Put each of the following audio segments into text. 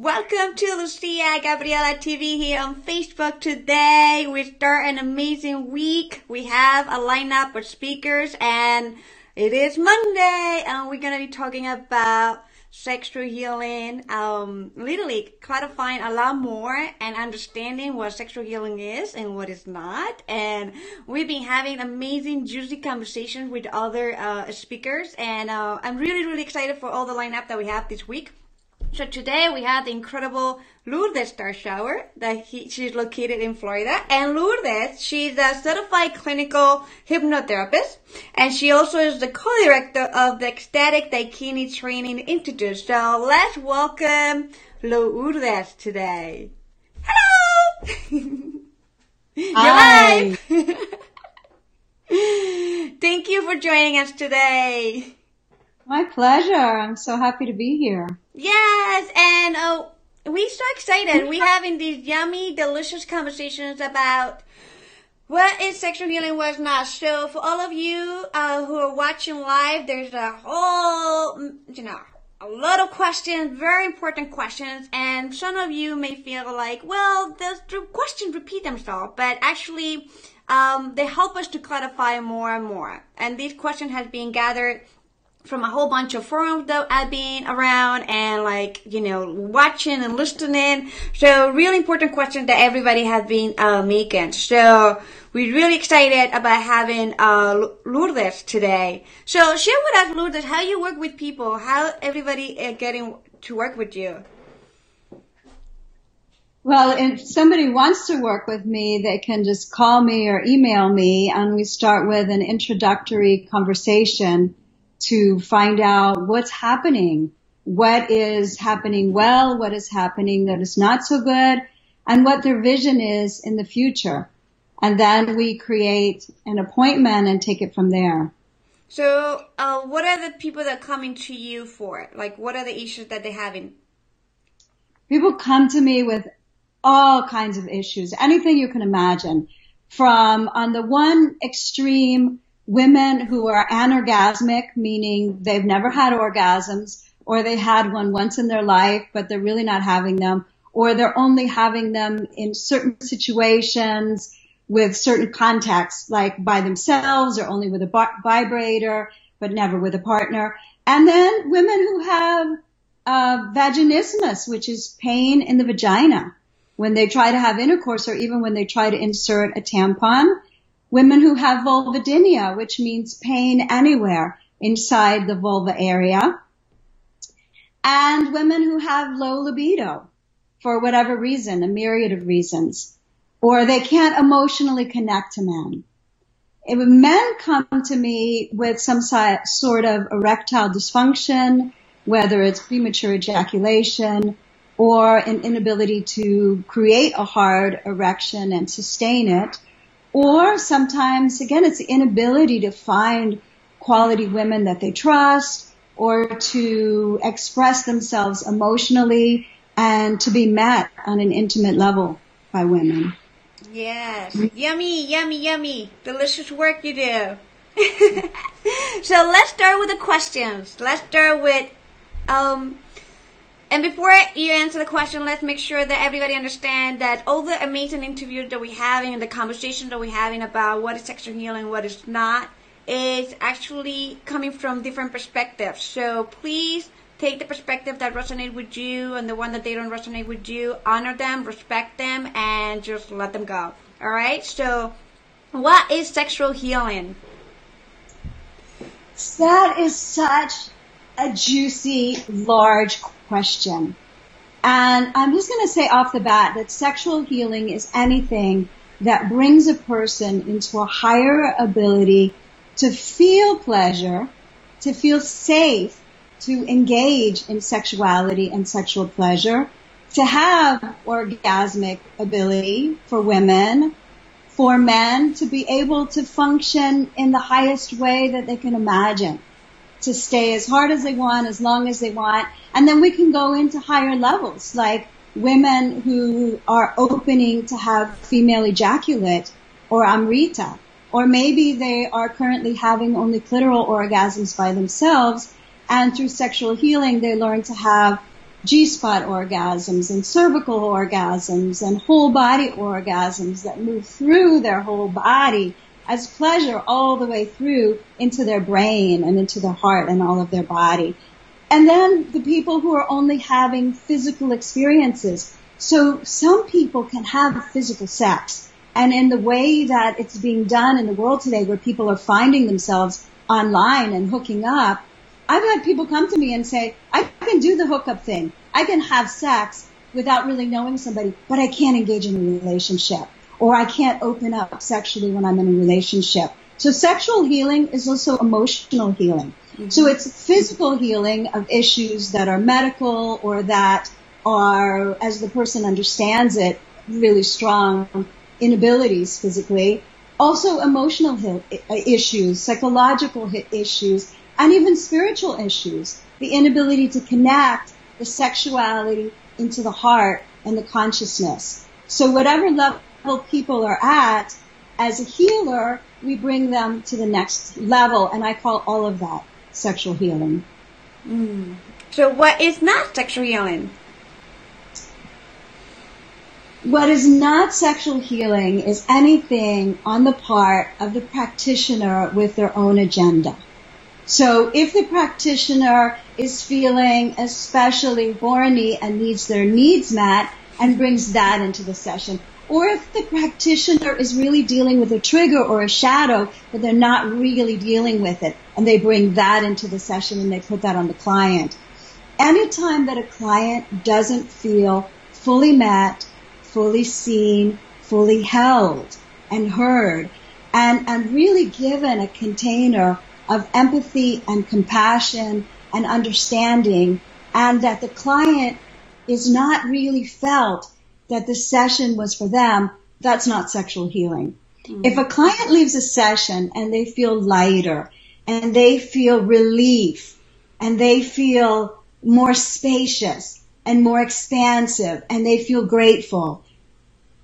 Welcome to Lucia Gabriela TV here on Facebook today. We start an amazing week. We have a lineup of speakers and it is Monday and we're going to be talking about sexual healing, um, literally clarifying a lot more and understanding what sexual healing is and what is not. And we've been having amazing, juicy conversations with other uh, speakers, and uh, I'm really, really excited for all the lineup that we have this week. So today we have the incredible Lourdes Star Shower that he, she's located in Florida. And Lourdes, she's a certified clinical hypnotherapist. And she also is the co-director of the Ecstatic Dakini Training Institute. So let's welcome Lourdes today. Hello! Hi. Thank you for joining us today. My pleasure. I'm so happy to be here. Yes, and oh, we're so excited. We're having these yummy, delicious conversations about what is sexual healing, what's not. So for all of you uh, who are watching live, there's a whole, you know, a lot of questions, very important questions, and some of you may feel like, well, the questions repeat themselves, but actually, um, they help us to clarify more and more. And these questions have been gathered from a whole bunch of forums that I've been around and like, you know, watching and listening. So really important questions that everybody has been uh, making. So we're really excited about having uh, Lourdes today. So share with us, Lourdes, how you work with people, how everybody is getting to work with you. Well, if somebody wants to work with me, they can just call me or email me and we start with an introductory conversation to find out what's happening, what is happening well, what is happening that is not so good, and what their vision is in the future. And then we create an appointment and take it from there. So, uh, what are the people that coming to you for? Like, what are the issues that they're having? People come to me with all kinds of issues, anything you can imagine. From on the one extreme, women who are anorgasmic, meaning they've never had orgasms, or they had one once in their life, but they're really not having them, or they're only having them in certain situations with certain contexts, like by themselves or only with a vibrator, but never with a partner. And then women who have uh, vaginismus, which is pain in the vagina when they try to have intercourse or even when they try to insert a tampon Women who have vulvodynia, which means pain anywhere inside the vulva area. And women who have low libido for whatever reason, a myriad of reasons. Or they can't emotionally connect to men. If men come to me with some sort of erectile dysfunction, whether it's premature ejaculation or an inability to create a hard erection and sustain it, or sometimes, again, it's the inability to find quality women that they trust or to express themselves emotionally and to be met on an intimate level by women. Yes. Yummy, yummy, yummy. Delicious work you do. so let's start with the questions. Let's start with um, and before you answer the question, let's make sure that everybody understand that all the amazing interviews that we're having and the conversations that we're having about what is sexual healing, what is not, is actually coming from different perspectives. So please take the perspective that resonate with you and the one that they don't resonate with you. Honor them, respect them, and just let them go. All right. So, what is sexual healing? That is such a juicy, large question. And I'm just going to say off the bat that sexual healing is anything that brings a person into a higher ability to feel pleasure, to feel safe, to engage in sexuality and sexual pleasure, to have orgasmic ability for women, for men to be able to function in the highest way that they can imagine to stay as hard as they want, as long as they want. And then we can go into higher levels, like women who are opening to have female ejaculate or amrita. Or maybe they are currently having only clitoral orgasms by themselves and through sexual healing they learn to have G-spot orgasms and cervical orgasms and whole body orgasms that move through their whole body as pleasure all the way through into their brain and into their heart and all of their body. And then the people who are only having physical experiences. So some people can have physical sex. And in the way that it's being done in the world today where people are finding themselves online and hooking up, I've had people come to me and say, I can do the hookup thing. I can have sex without really knowing somebody, but I can't engage in a relationship or I can't open up sexually when I'm in a relationship. So sexual healing is also emotional healing. Mm-hmm. So it's physical healing of issues that are medical or that are, as the person understands it, really strong inabilities physically. Also emotional issues, psychological issues, and even spiritual issues. The inability to connect the sexuality into the heart and the consciousness. So whatever level people are at, as a healer, we bring them to the next level, and I call all of that sexual healing. Mm. So, what is not sexual healing? What is not sexual healing is anything on the part of the practitioner with their own agenda. So if the practitioner is feeling especially horny and needs their needs met and brings that into the session, or if the practitioner is really dealing with a trigger or a shadow, but they're not really dealing with it, and they bring that into the session and they put that on the client. Anytime that a client doesn't feel fully met, fully seen, fully held and heard, and, and really given a container of empathy and compassion and understanding, and that the client is not really felt that the session was for them, that's not sexual healing. Mm-hmm. If a client leaves a session and they feel lighter and they feel relief and they feel more spacious and more expansive and they feel grateful,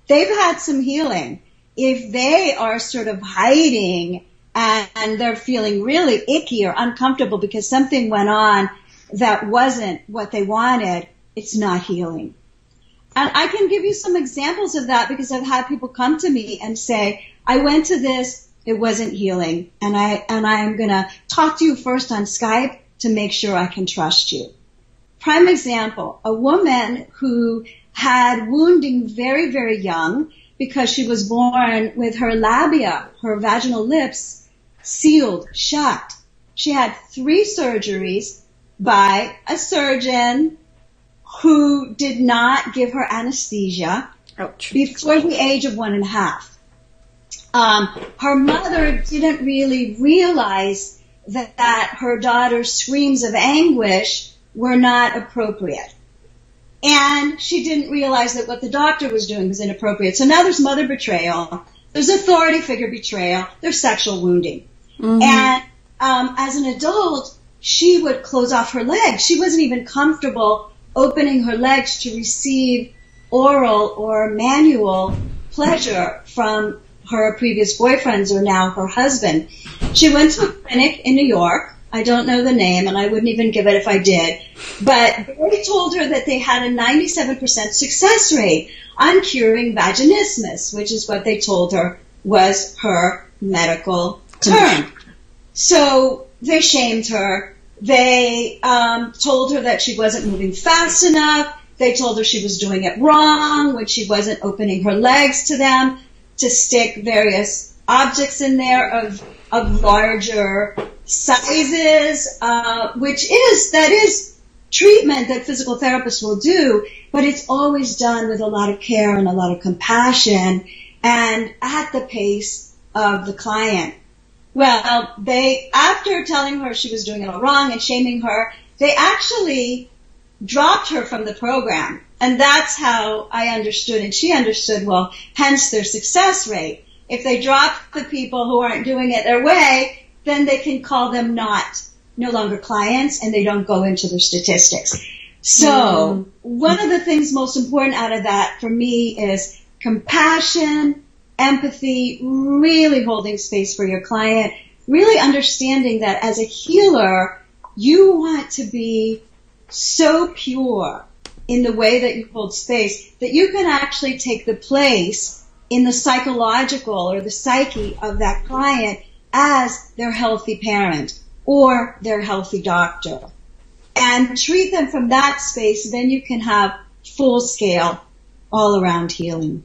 they've had some healing. If they are sort of hiding and they're feeling really icky or uncomfortable because something went on that wasn't what they wanted, it's not healing. And I can give you some examples of that because I've had people come to me and say, I went to this, it wasn't healing, and I, and I'm gonna talk to you first on Skype to make sure I can trust you. Prime example, a woman who had wounding very, very young because she was born with her labia, her vaginal lips, sealed shut. She had three surgeries by a surgeon who did not give her anesthesia Ouch. before the age of one and a half. Um, her mother didn't really realize that, that her daughter's screams of anguish were not appropriate. And she didn't realize that what the doctor was doing was inappropriate. So now there's mother betrayal, there's authority figure betrayal, there's sexual wounding. Mm-hmm. And um, as an adult, she would close off her legs. She wasn't even comfortable opening her legs to receive oral or manual pleasure from her previous boyfriends or now her husband. She went to a clinic in New York. I don't know the name and I wouldn't even give it if I did. But they told her that they had a 97% success rate on curing vaginismus, which is what they told her was her medical term. So they shamed her they um, told her that she wasn't moving fast enough. They told her she was doing it wrong when she wasn't opening her legs to them to stick various objects in there of of larger sizes, uh, which is that is treatment that physical therapists will do, but it's always done with a lot of care and a lot of compassion and at the pace of the client. Well, they, after telling her she was doing it all wrong and shaming her, they actually dropped her from the program. And that's how I understood and she understood, well, hence their success rate. If they drop the people who aren't doing it their way, then they can call them not, no longer clients and they don't go into their statistics. So mm-hmm. one of the things most important out of that for me is compassion, empathy, really holding space for your client, really understanding that as a healer, you want to be so pure in the way that you hold space that you can actually take the place in the psychological or the psyche of that client as their healthy parent or their healthy doctor. And treat them from that space, then you can have full scale all around healing.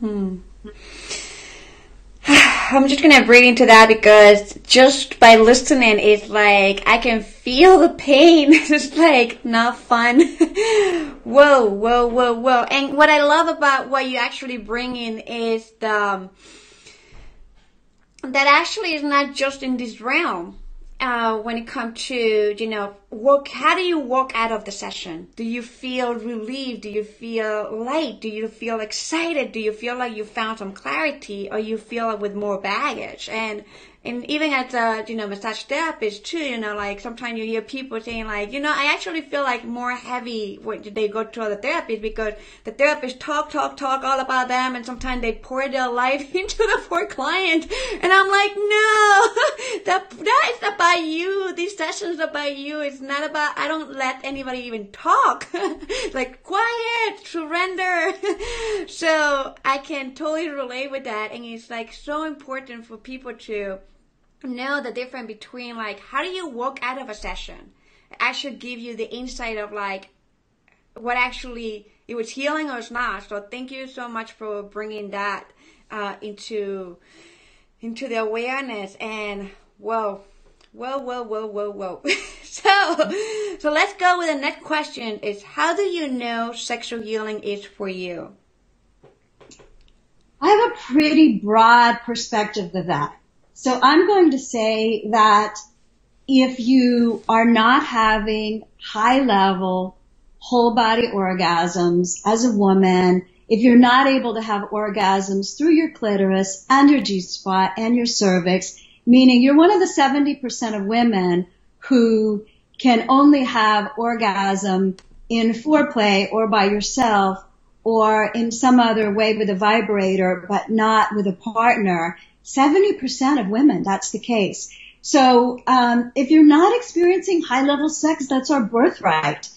Hmm. I'm just gonna breathe into that because just by listening, it's like I can feel the pain. it's like not fun. whoa, whoa, whoa, whoa. And what I love about what you actually bring in is the um, that actually is not just in this realm uh, when it comes to you know walk how do you walk out of the session? Do you feel relieved? Do you feel light? Do you feel excited? Do you feel like you found some clarity? Or you feel like with more baggage? And and even as a you know massage therapist too you know like sometimes you hear people saying like you know i actually feel like more heavy when they go to other therapists because the therapist talk talk talk all about them and sometimes they pour their life into the poor client. And i'm like no that that is about you. These sessions are about you. It's not about i don't let anybody even talk. Like quiet surrender. So i can totally relate with that. And it's like so important for people to know the difference between like how do you walk out of a session? I should give you the insight of like what actually it was healing or it's not. So thank you so much for bringing that uh, into into the awareness. And whoa whoa whoa whoa whoa whoa so so let's go with the next question is how do you know sexual healing is for you? I have a pretty broad perspective of that so I'm going to say that if you are not having high level whole body orgasms as a woman, if you're not able to have orgasms through your clitoris and your G-spot and your cervix, meaning you're one of the 70% of women who can only have orgasm in foreplay or by yourself or in some other way with a vibrator, but not with a partner, 70% of women, that's the case. So um, if you're not experiencing high level sex, that's our birthright.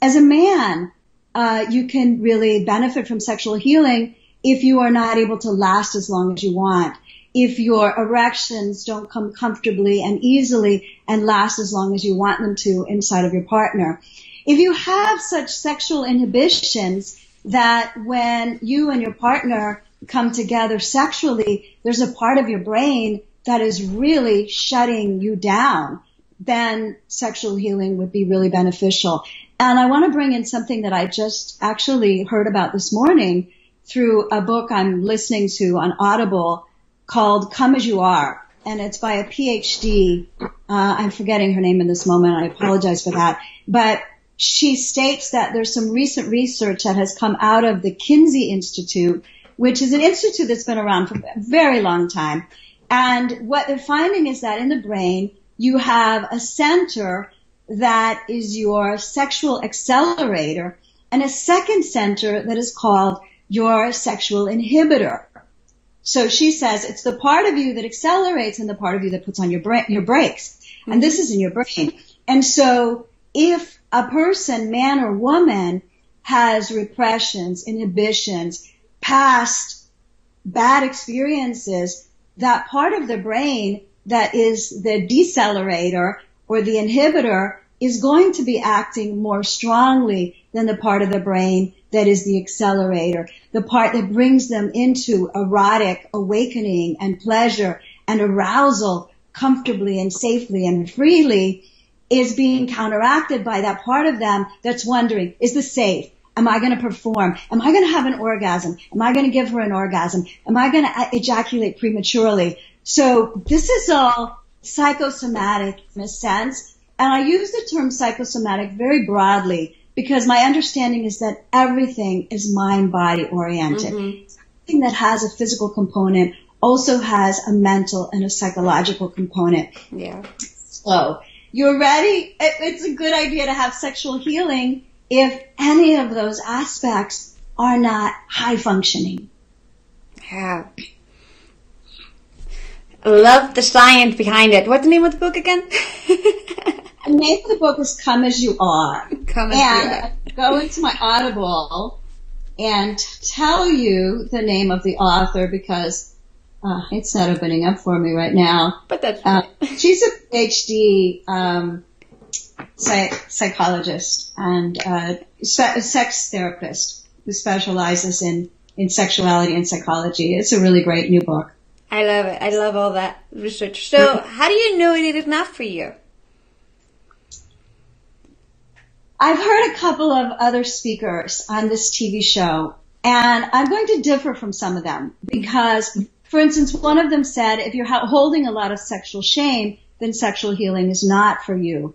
As a man, uh, you can really benefit from sexual healing if you are not able to last as long as you want. If your erections don't come comfortably and easily and last as long as you want them to inside of your partner. If you have such sexual inhibitions that when you and your partner come together sexually, there's a part of your brain that is really shutting you down, then sexual healing would be really beneficial. And I want to bring in something that I just actually heard about this morning through a book I'm listening to on Audible called Come As You Are. And it's by a PhD. Uh, I'm forgetting her name in this moment. I apologize for that. But she states that there's some recent research that has come out of the Kinsey Institute which is an institute that's been around for a very long time. And what they're finding is that in the brain, you have a center that is your sexual accelerator and a second center that is called your sexual inhibitor. So she says it's the part of you that accelerates and the part of you that puts on your bra- your brakes. And this is in your brain. And so if a person, man or woman, has repressions, inhibitions, past bad experiences, that part of the brain that is the decelerator or the inhibitor is going to be acting more strongly than the part of the brain that is the accelerator, the part that brings them into erotic awakening and pleasure and arousal comfortably and safely and freely is being counteracted by that part of them that's wondering, is this safe? Am I going to perform? Am I going to have an orgasm? Am I going to give her an orgasm? Am I going to ejaculate prematurely? So this is all psychosomatic in a sense. And I use the term psychosomatic very broadly because my understanding is that everything is mind body oriented. Mm-hmm. Something that has a physical component also has a mental and a psychological component. Yeah. So you're ready. It's a good idea to have sexual healing if any of those aspects are not high functioning. Yeah. Love the science behind it. What's the name of the book again? the name of the book is Come As You Are. Come as and go into my Audible and tell you the name of the author because uh, it's not opening up for me right now. But that's uh, she's a PhD um, psych- psychologist and uh, se- sex therapist who specializes in in sexuality and psychology. It's a really great new book. I love it. I love all that research. So, how do you know it is not for you? I've heard a couple of other speakers on this TV show, and I'm going to differ from some of them because, for instance, one of them said if you're holding a lot of sexual shame, then sexual healing is not for you.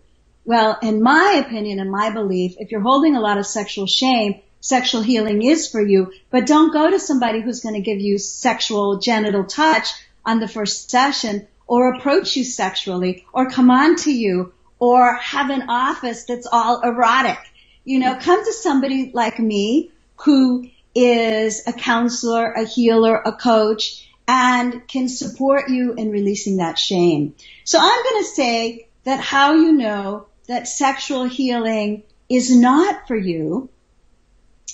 Well, in my opinion and my belief, if you're holding a lot of sexual shame, sexual healing is for you, but don't go to somebody who's going to give you sexual genital touch on the first session or approach you sexually or come on to you or have an office that's all erotic. You know, come to somebody like me who is a counselor, a healer, a coach, and can support you in releasing that shame. So I'm going to say that how you know that sexual healing is not for you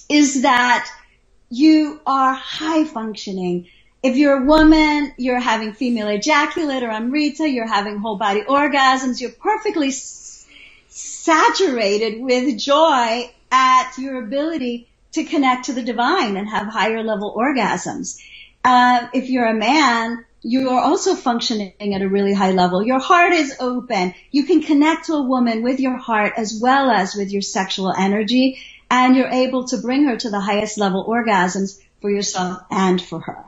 is that you are high functioning. If you're a woman, you're having female ejaculate or amrita, you're having whole body orgasms, you're perfectly saturated with joy at your ability to connect to the divine and have higher level orgasms. Uh, if you're a man, you are also functioning at a really high level. Your heart is open. You can connect to a woman with your heart as well as with your sexual energy and you're able to bring her to the highest level orgasms for yourself and for her.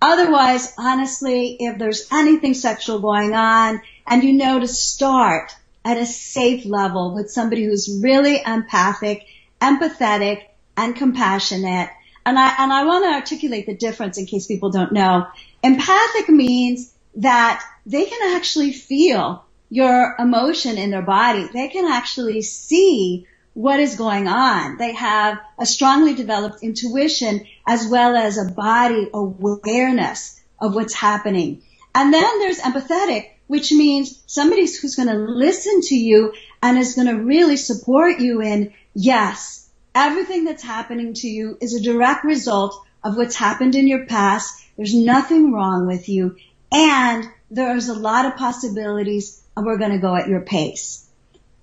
Otherwise, honestly, if there's anything sexual going on and you know to start at a safe level with somebody who's really empathic, empathetic, and compassionate. And I, and I want to articulate the difference in case people don't know. Empathic means that they can actually feel your emotion in their body. They can actually see what is going on. They have a strongly developed intuition as well as a body awareness of what's happening. And then there's empathetic, which means somebody who's going to listen to you and is going to really support you in, yes, everything that's happening to you is a direct result of what's happened in your past. There's nothing wrong with you. And there's a lot of possibilities and we're going to go at your pace.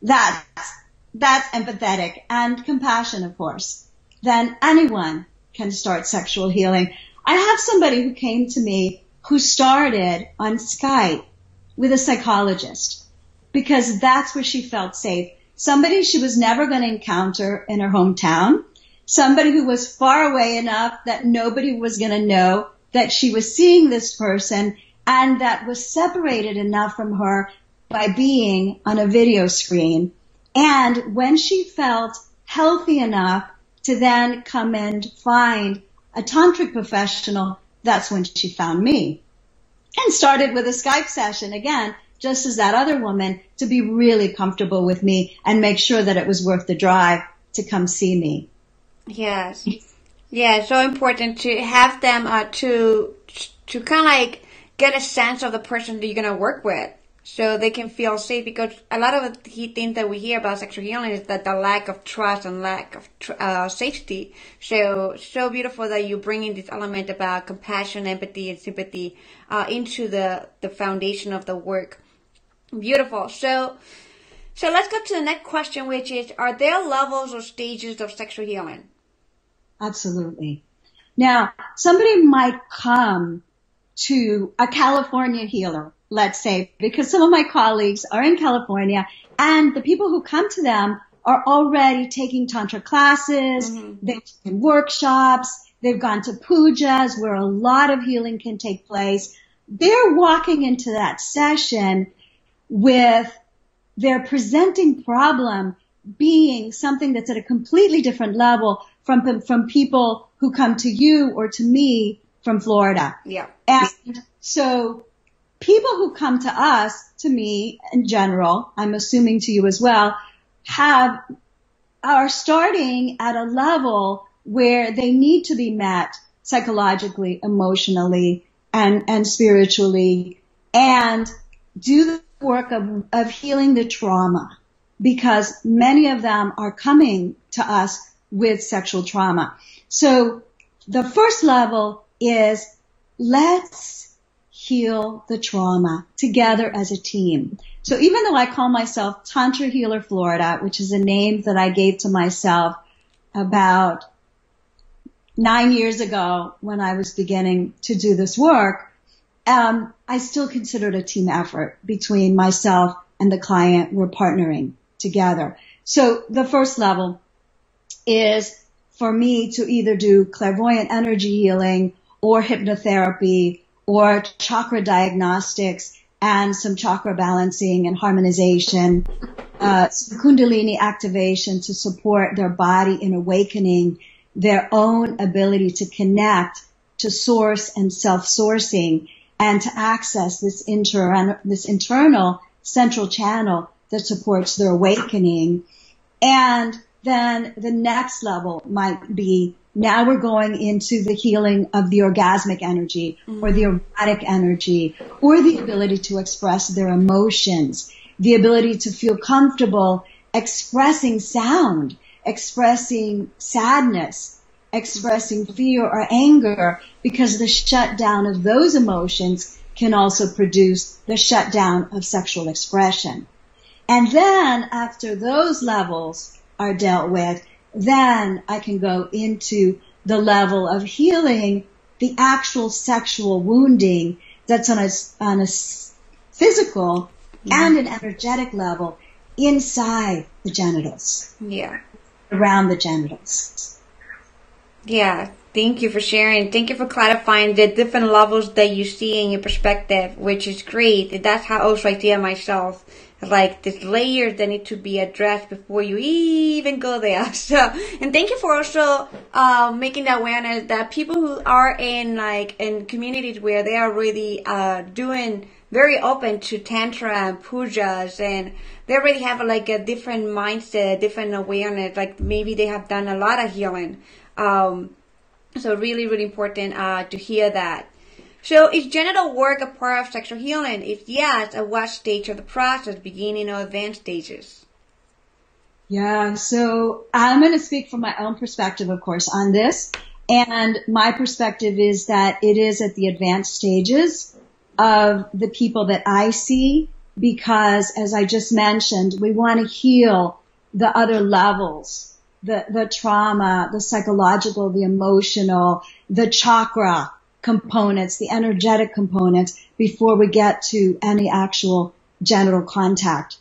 That's that's empathetic and compassion, of course, then anyone can start sexual healing. I have somebody who came to me who started on Skype with a psychologist because that's where she felt safe. Somebody she was never going to encounter in her hometown. Somebody who was far away enough that nobody was going to know that she was seeing this person and that was separated enough from her by being on a video screen and when she felt healthy enough to then come and find a tantric professional, that's when she found me and started with a Skype session again, just as that other woman to be really comfortable with me and make sure that it was worth the drive to come see me. Yes. Yeah, so important to have them uh, to to kind of like get a sense of the person that you're gonna work with so they can feel safe because a lot of the things that we hear about sexual healing is that the lack of trust and lack of uh, safety. So, so beautiful that you bring in this element about compassion, empathy, and sympathy uh, into the, the foundation of the work. Beautiful. So, so let's go to the next question, which is, are there levels or stages of sexual healing? Absolutely. Now, somebody might come to a California healer let's say, because some of my colleagues are in California and the people who come to them are already taking tantra classes, mm-hmm. they've taken workshops, they've gone to pujas where a lot of healing can take place. They're walking into that session with their presenting problem being something that's at a completely different level from from people who come to you or to me from Florida. Yeah. And so people who come to us, to me in general, I'm assuming to you as well, have, are starting at a level where they need to be met psychologically, emotionally, and, and spiritually, and do the work of, of healing the trauma because many of them are coming to us with sexual trauma. So the first level is let's heal the trauma together as a team. So even though I call myself Tantra Healer Florida, which is a name that I gave to myself about nine years ago when I was beginning to do this work, um, I still consider it a team effort between myself and the client. We're partnering together. So the first level is for me to either do clairvoyant energy healing or hypnotherapy or chakra diagnostics and some chakra balancing and harmonization, uh, some kundalini activation to support their body in awakening their own ability to connect to source and self-sourcing and to access this inter this internal central channel that supports their awakening. And then the next level might be now we're going into the healing of the orgasmic energy or the erotic energy or the ability to express their emotions, the ability to feel comfortable expressing sound, expressing sadness, expressing fear or anger because the shutdown of those emotions can also produce the shutdown of sexual expression. And then after those levels are dealt with, then I can go into the level of healing the actual sexual wounding that's on a, on a physical yeah. and an energetic level inside the genitals. Yeah. Around the genitals. Yeah. Thank you for sharing. Thank you for clarifying the different levels that you see in your perspective, which is great. That's how also I see it myself like these layers that need to be addressed before you even go there. So, and thank you for also uh, making the awareness that people who are in like in communities where they are really uh, doing very open to tantra and pujas and they already have like a different mindset, different awareness. Like maybe they have done a lot of healing. Um, so really, really important uh, to hear that. So is genital work a part of sexual healing? If yes, at what stage of the process, beginning or advanced stages? Yeah, so I'm going to speak from my own perspective, of course, on this. And my perspective is that it is at the advanced stages of the people that I see because as I just mentioned, we want to heal the other levels, the, the trauma, the psychological, the emotional, the chakra, components, the energetic components, before we get to any actual genital contact.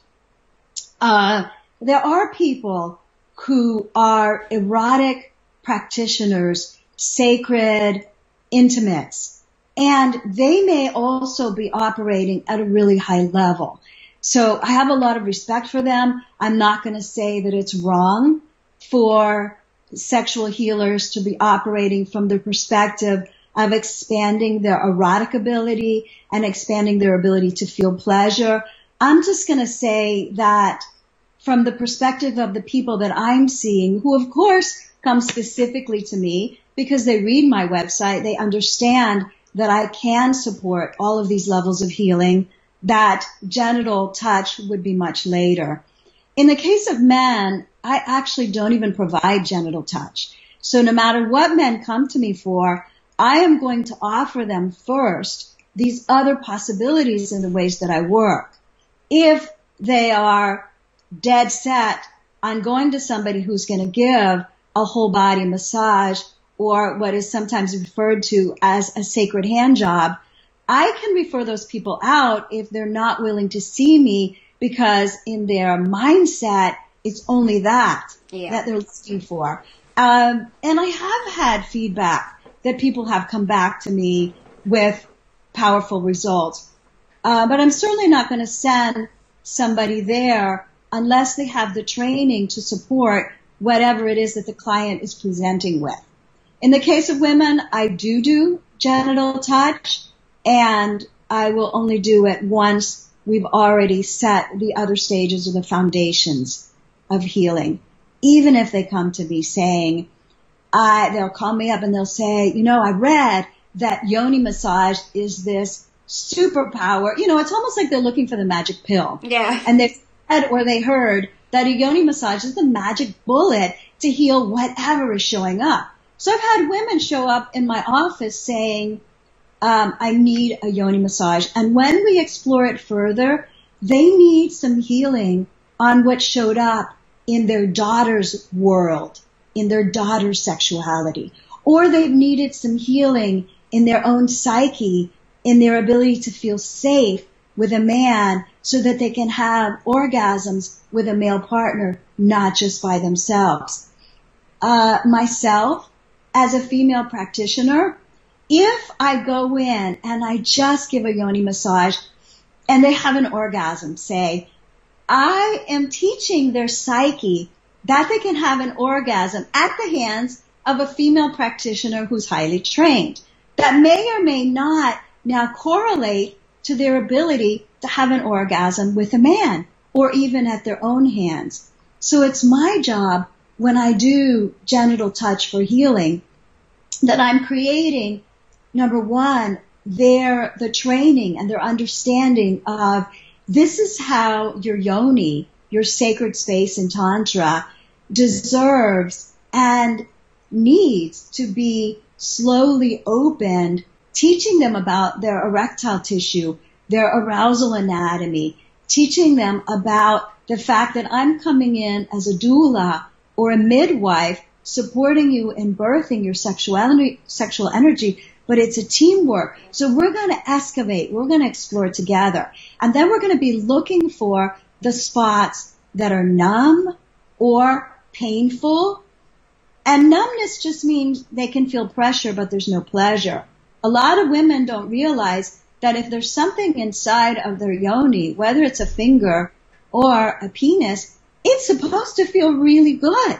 Uh, there are people who are erotic practitioners, sacred intimates, and they may also be operating at a really high level. So I have a lot of respect for them. I'm not going to say that it's wrong for sexual healers to be operating from the perspective of expanding their erotic ability and expanding their ability to feel pleasure. I'm just going to say that from the perspective of the people that I'm seeing, who of course come specifically to me because they read my website, they understand that I can support all of these levels of healing, that genital touch would be much later. In the case of men, I actually don't even provide genital touch. So no matter what men come to me for, I am going to offer them first these other possibilities in the ways that I work. If they are dead set on going to somebody who's going to give a whole body massage or what is sometimes referred to as a sacred hand job, I can refer those people out if they're not willing to see me because in their mindset, it's only that yeah. that they're looking for. Um, and I have had feedback that people have come back to me with powerful results. Uh, but I'm certainly not going to send somebody there unless they have the training to support whatever it is that the client is presenting with. In the case of women, I do do genital touch and I will only do it once we've already set the other stages or the foundations of healing. Even if they come to me saying, I, they'll call me up and they'll say, you know, I read that yoni massage is this superpower. You know, it's almost like they're looking for the magic pill. Yeah. And they've said or they heard that a yoni massage is the magic bullet to heal whatever is showing up. So I've had women show up in my office saying, um, I need a yoni massage. And when we explore it further, they need some healing on what showed up in their daughter's world, in their daughter's sexuality, or they've needed some healing in their own psyche, in their ability to feel safe with a man so that they can have orgasms with a male partner, not just by themselves. Uh, myself, as a female practitioner, if I go in and I just give a yoni massage and they have an orgasm, say, I am teaching their psyche that they can have an orgasm at the hands of a female practitioner who's highly trained. That may or may not now correlate to their ability to have an orgasm with a man or even at their own hands. So it's my job when I do genital touch for healing that I'm creating number one, their, the training and their understanding of this is how your yoni, your sacred space in Tantra deserves and needs to be slowly opened, teaching them about their erectile tissue, their arousal anatomy, teaching them about the fact that I'm coming in as a doula or a midwife supporting you in birthing your sexuality, sexual energy but it's a teamwork. So we're going to excavate. We're going to explore together. And then we're going to be looking for the spots that are numb or painful. And numbness just means they can feel pressure, but there's no pleasure. A lot of women don't realize that if there's something inside of their yoni, whether it's a finger or a penis, it's supposed to feel really good.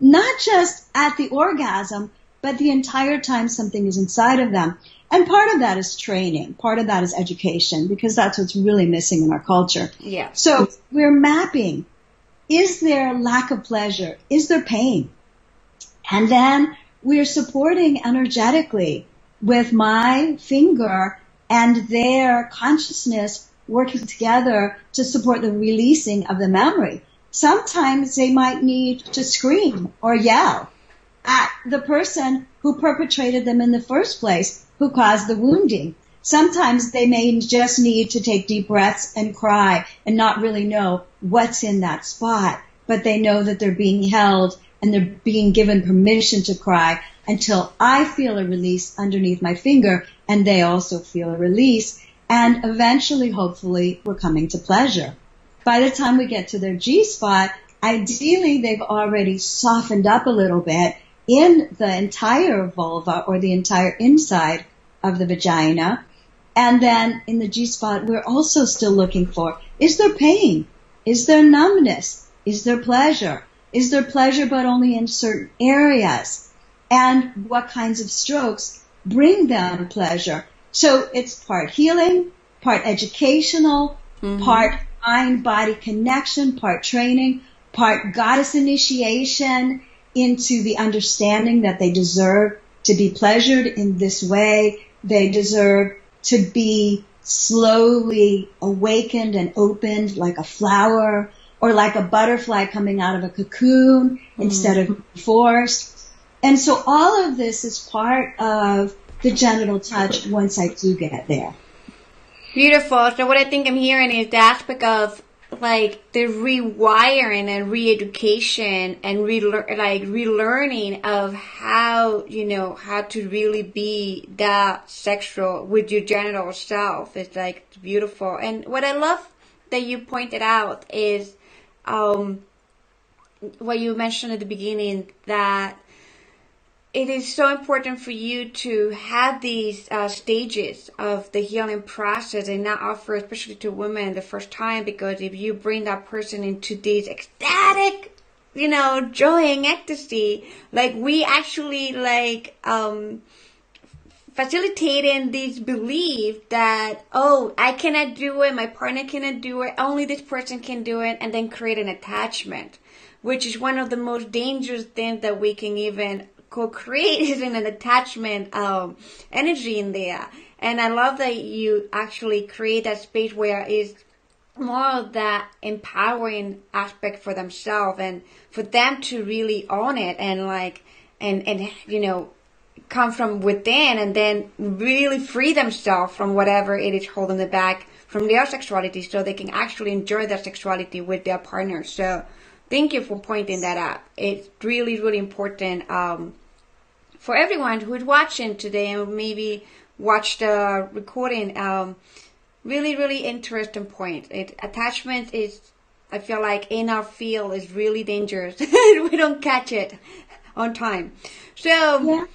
Not just at the orgasm, but the entire time something is inside of them. And part of that is training. Part of that is education because that's what's really missing in our culture. Yeah. So we're mapping. Is there lack of pleasure? Is there pain? And then we're supporting energetically with my finger and their consciousness working together to support the releasing of the memory. Sometimes they might need to scream or yell at the person who perpetrated them in the first place, who caused the wounding. Sometimes they may just need to take deep breaths and cry and not really know what's in that spot, but they know that they're being held and they're being given permission to cry until I feel a release underneath my finger and they also feel a release. And eventually, hopefully, we're coming to pleasure. By the time we get to their G spot, ideally they've already softened up a little bit in the entire vulva or the entire inside of the vagina. And then in the G spot, we're also still looking for, is there pain? Is there numbness? Is there pleasure? Is there pleasure but only in certain areas? And what kinds of strokes bring them pleasure? So it's part healing, part educational, mm-hmm. part mind body connection, part training, part goddess initiation, into the understanding that they deserve to be pleasured in this way. They deserve to be slowly awakened and opened like a flower or like a butterfly coming out of a cocoon mm-hmm. instead of forced. And so all of this is part of the genital touch once I do get there. Beautiful. So what I think I'm hearing is the aspect of like the rewiring and re-education and re like relearning of how you know how to really be that sexual with your genital self is like beautiful. And what i love that you pointed out is um what you mentioned at the beginning that it is so important for you to have these uh, stages of the healing process and not offer, especially to women, the first time, because if you bring that person into this ecstatic, you know, joy and ecstasy, like we actually like, um, facilitating this belief that, oh, I cannot do it, my partner cannot do it, only this person can do it, and then create an attachment, which is one of the most dangerous things that we can even in an attachment um, energy in there And I love that you actually create that space where it's more of that empowering aspect for themselves and for them to really own it and like, and, and, you know, come from within and then really free themselves from whatever it is holding them back from their sexuality so they can actually enjoy their sexuality with their partner. So thank you for pointing that out. It's really, really important um, for everyone who is watching today and maybe watch the recording. Um, really, really interesting point. It, attachment is, I feel like in our field is really dangerous. we don't catch it on time. So, yeah.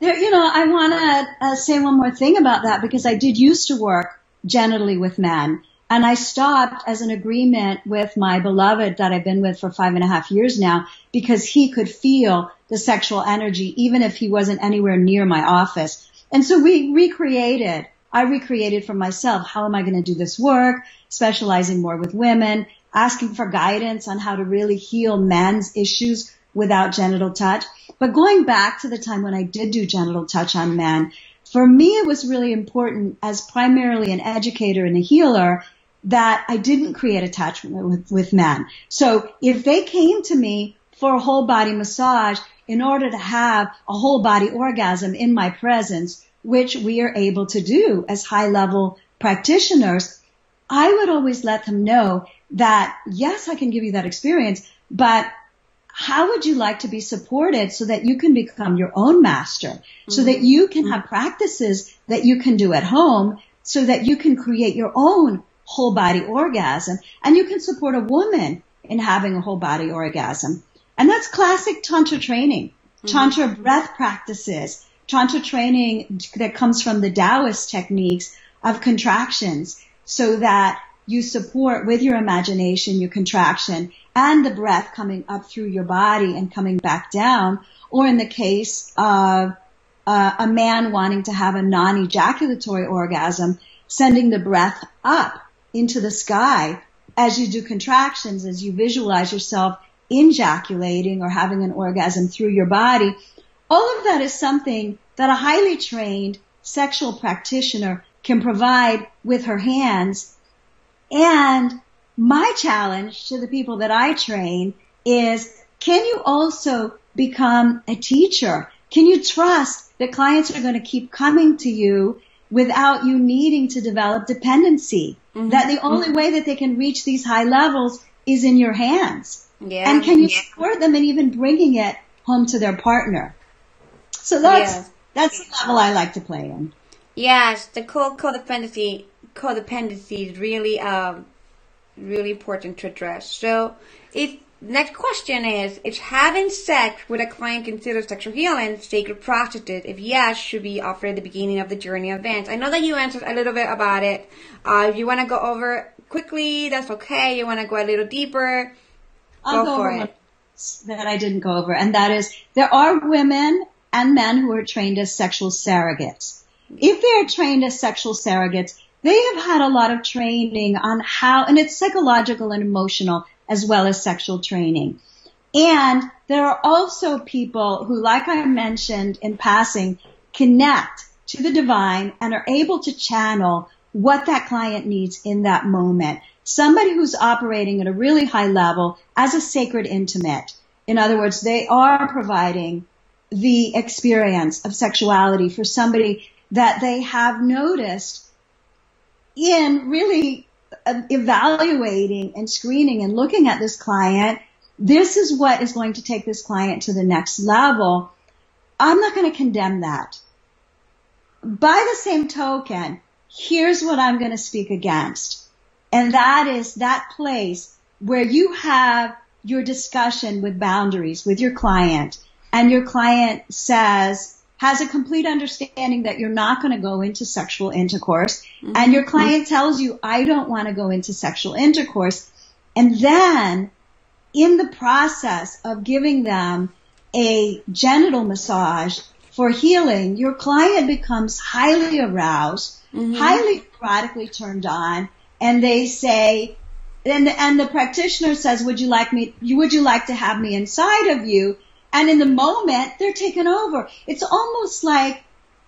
There, you know, I want to uh, say one more thing about that because I did used to work genitally with men. And I stopped as an agreement with my beloved that I've been with for five and a half years now because he could feel the sexual energy even if he wasn't anywhere near my office. And so we recreated, I recreated for myself, how am I going to do this work, specializing more with women, asking for guidance on how to really heal men's issues without genital touch. But going back to the time when I did do genital touch on men, for me it was really important as primarily an educator and a healer that I didn't create attachment with, with men. So if they came to me for a whole body massage in order to have a whole body orgasm in my presence, which we are able to do as high level practitioners, I would always let them know that yes, I can give you that experience, but how would you like to be supported so that you can become your own master, mm-hmm. so that you can have practices that you can do at home, so that you can create your own whole body orgasm and you can support a woman in having a whole body orgasm. And that's classic Tantra training, mm-hmm. Tantra breath practices, Tantra training that comes from the Taoist techniques of contractions so that you support with your imagination, your contraction and the breath coming up through your body and coming back down. Or in the case of uh, a man wanting to have a non-ejaculatory orgasm, sending the breath up into the sky as you do contractions, as you visualize yourself ejaculating or having an orgasm through your body. All of that is something that a highly trained sexual practitioner can provide with her hands. And my challenge to the people that I train is, can you also become a teacher? Can you trust that clients are going to keep coming to you without you needing to develop dependency? Mm-hmm. That the only way that they can reach these high levels is in your hands. Yeah. And can you yeah. support them in even bringing it home to their partner? So that's, yeah. that's the level I like to play in. Yes, the codependency, codependency is really, um, really important to address. So, if next question is, is having sex with a client considered sexual healing sacred practices? If yes, should be offered at the beginning of the journey events. I know that you answered a little bit about it. Uh, if you want to go over quickly, that's okay. You want to go a little deeper, I'll go, go for it. That I didn't go over, and that is there are women and men who are trained as sexual surrogates. If they are trained as sexual surrogates, they have had a lot of training on how, and it's psychological and emotional as well as sexual training. And there are also people who, like I mentioned in passing, connect to the divine and are able to channel what that client needs in that moment. Somebody who's operating at a really high level as a sacred intimate. In other words, they are providing the experience of sexuality for somebody that they have noticed in really Um, evaluating and screening and looking at this client, this is what is going to take this client to the next level. I'm not going to condemn that. By the same token, here's what I'm going to speak against. And that is that place where you have your discussion with boundaries with your client and your client says, has a complete understanding that you're not going to go into sexual intercourse mm-hmm. and your client tells you, I don't want to go into sexual intercourse. And then in the process of giving them a genital massage for healing, your client becomes highly aroused, mm-hmm. highly erotically turned on, and they say, and, and the practitioner says, would you like me, would you like to have me inside of you? And in the moment, they're taken over. It's almost like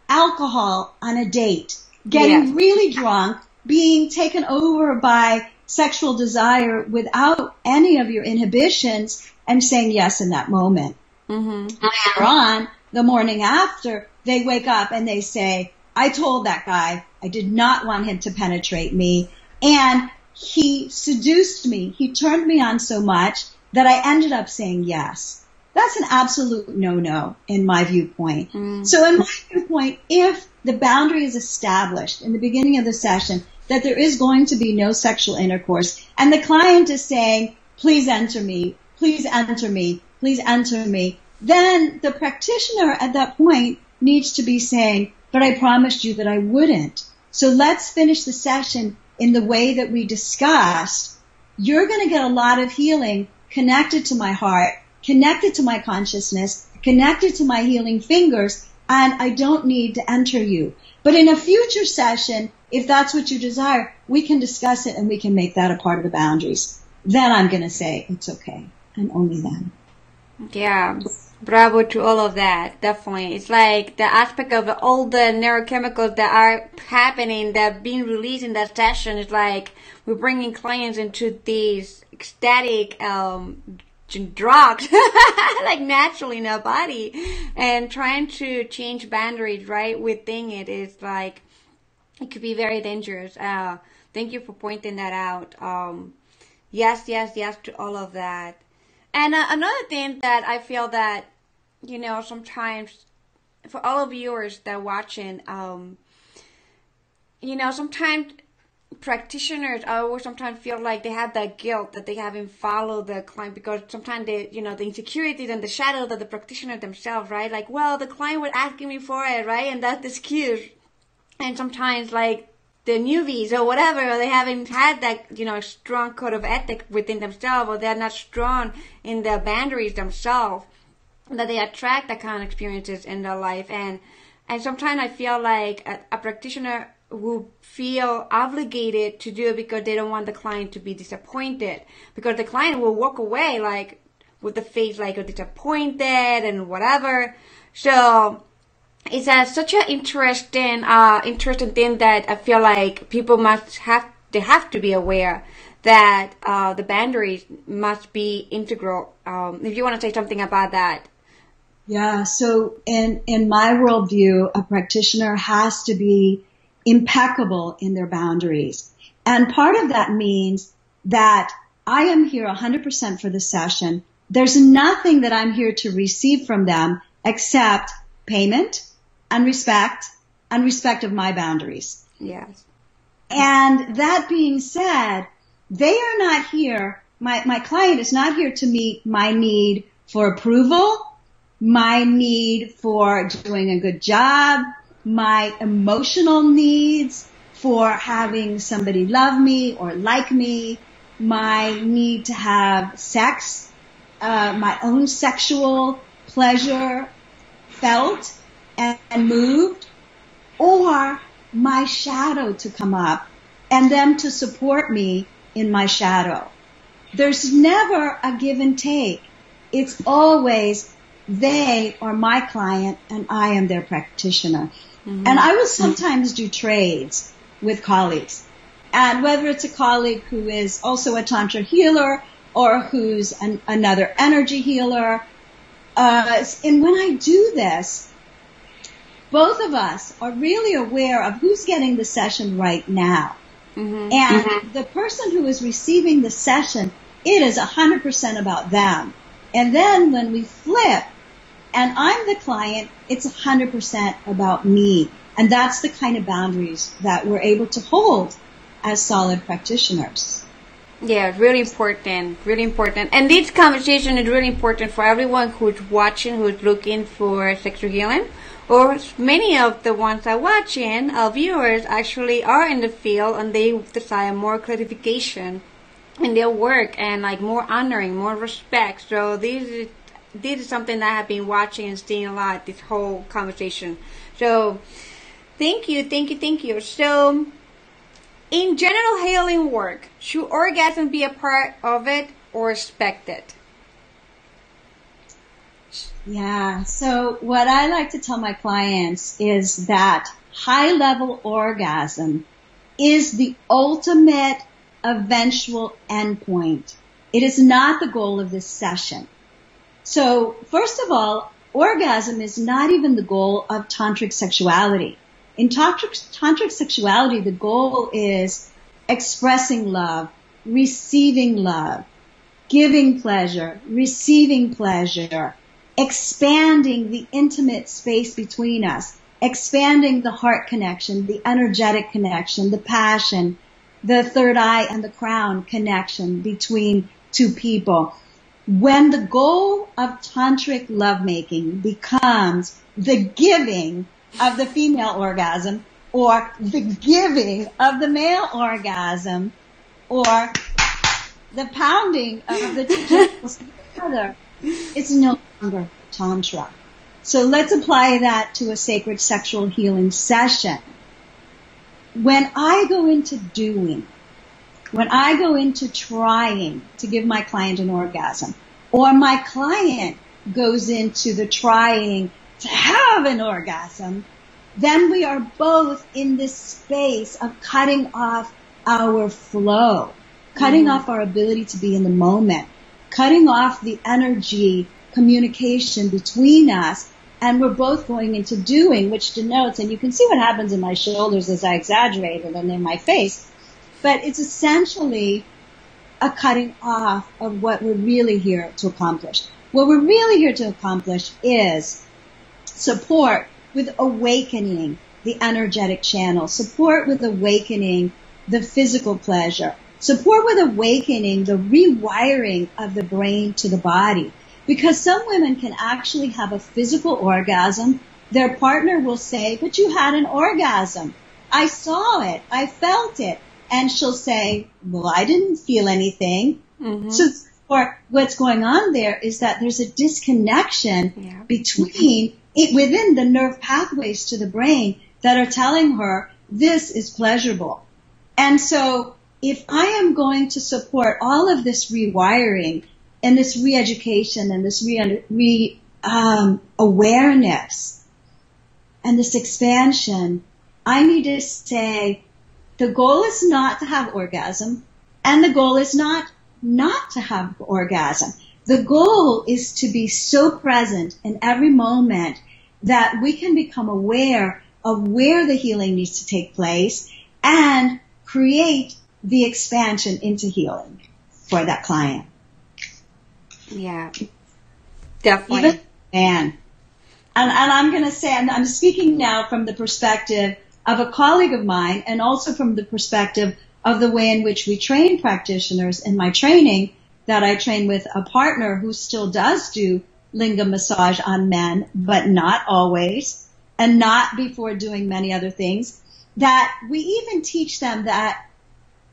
alcohol on a date, getting really drunk, being taken over by sexual desire without any of your inhibitions and saying yes in that moment. Mm-hmm. Later on, the morning after, they wake up and they say, I told that guy I did not want him to penetrate me and he seduced me. He turned me on so much that I ended up saying yes. That's an absolute no-no in my viewpoint. Mm. So in my viewpoint, if the boundary is established in the beginning of the session that there is going to be no sexual intercourse and the client is saying, please enter me, please enter me, please enter me, then the practitioner at that point needs to be saying, but I promised you that I wouldn't. So let's finish the session in the way that we discussed. You're going to get a lot of healing connected to my heart, connected to my consciousness, connected to my healing fingers, and I don't need to enter you. But in a future session, if that's what you desire, we can discuss it and we can make that a part of the boundaries. Then I'm going to say it's okay, and only then. Yeah. Bravo to all of that. Definitely. It's like the aspect of all the neurochemicals that are happening, that being released in that session is like we're bringing clients into these ecstatic, um, drugs like naturally in our body. And trying to change boundaries right within it is like it could be very dangerous. Uh thank you for pointing that out. Um yes yes yes to all of that. And uh, another thing that I feel that, you know, sometimes for all of viewers that are watching, um, you know, sometimes practitioners always sometimes feel like they have that guilt that they haven't followed the client because sometimes they, you know, the insecurities and the shadow that the practitioner themselves, right? Like, well, the client was asking me for it, right? And that's the excuse. And sometimes like the newbies or whatever, they haven't had that, you know, strong code of ethic within themselves, or they're not strong in their boundaries themselves, that they attract that kind of experiences in their life. And, and sometimes I feel like a, a practitioner will feel obligated to do it because they don't want the client to be disappointed. Because the client will walk away like with the face like disappointed and whatever. So it's a, such an interesting, uh, interesting thing that I feel like people must have, they have to be aware that uh, the boundaries must be integral. Um, if you want to say something about that. Yeah. So in in my worldview, a practitioner has to be impeccable in their boundaries, and part of that means that I am here 100% for the session. There's nothing that I'm here to receive from them except payment and respect and respect of my boundaries. Yes. And that being said, they are not here. My, my client is not here to meet my need for approval, my need for doing a good job, my emotional needs for having somebody love me or like me, my need to have sex, uh, my own sexual pleasure felt and, and moved, or my shadow to come up and them to support me in my shadow. There's never a give and take. It's always they are my client and I am their practitioner. Mm-hmm. And I will sometimes do trades with colleagues. And whether it's a colleague who is also a Tantra healer or who's an, another energy healer, uh, and when I do this, both of us are really aware of who's getting the session right now. Mm-hmm. And mm-hmm. the person who is receiving the session, it is 100% about them. And then when we flip and I'm the client, it's 100% about me. And that's the kind of boundaries that we're able to hold as solid practitioners. Yeah, really important, really important. And this conversation is really important for everyone who's watching, who's looking for sexual healing or many of the ones that watching, our viewers actually are in the field and they desire more clarification in their work and like more honoring, more respect. So this is, this is something that I've been watching and seeing a lot this whole conversation. So thank you, thank you, thank you. So in genital healing work, should orgasm be a part of it or expected? Yeah. So what I like to tell my clients is that high level orgasm is the ultimate eventual endpoint. It is not the goal of this session. So first of all, orgasm is not even the goal of tantric sexuality. In tantric, tantric sexuality, the goal is expressing love, receiving love, giving pleasure, receiving pleasure, expanding the intimate space between us, expanding the heart connection, the energetic connection, the passion, the third eye and the crown connection between two people. When the goal of tantric lovemaking becomes the giving of the female orgasm or the giving of the male orgasm or the pounding of the two together, it's no longer tantra. So let's apply that to a sacred sexual healing session. When I go into doing, when I go into trying to give my client an orgasm, or my client goes into the trying to have an orgasm, then we are both in this space of cutting off our flow, cutting mm. off our ability to be in the moment, cutting off the energy communication between us and we're both going into doing, which denotes, and you can see what happens in my shoulders as I exaggerate it and in my face, but it's essentially a cutting off of what we're really here to accomplish. What we're really here to accomplish is support with awakening the energetic channel, support with awakening the physical pleasure, support with awakening the rewiring of the brain to the body. Because some women can actually have a physical orgasm. Their partner will say, but you had an orgasm. I saw it. I felt it. And she'll say, well, I didn't feel anything. Mm-hmm. So or what's going on there is that there's a disconnection yeah. between it within the nerve pathways to the brain that are telling her this is pleasurable. And so if I am going to support all of this rewiring and this re-education and this re, re um, awareness and this expansion, I need to say the goal is not to have orgasm and the goal is not not to have orgasm. The goal is to be so present in every moment that we can become aware of where the healing needs to take place and create the expansion into healing for that client. Yeah, definitely. Even, and, and I'm going to say, and I'm speaking now from the perspective of a colleague of mine and also from the perspective of the way in which we train practitioners in my training that I train with a partner who still does do lingam massage on men, but not always and not before doing many other things that we even teach them that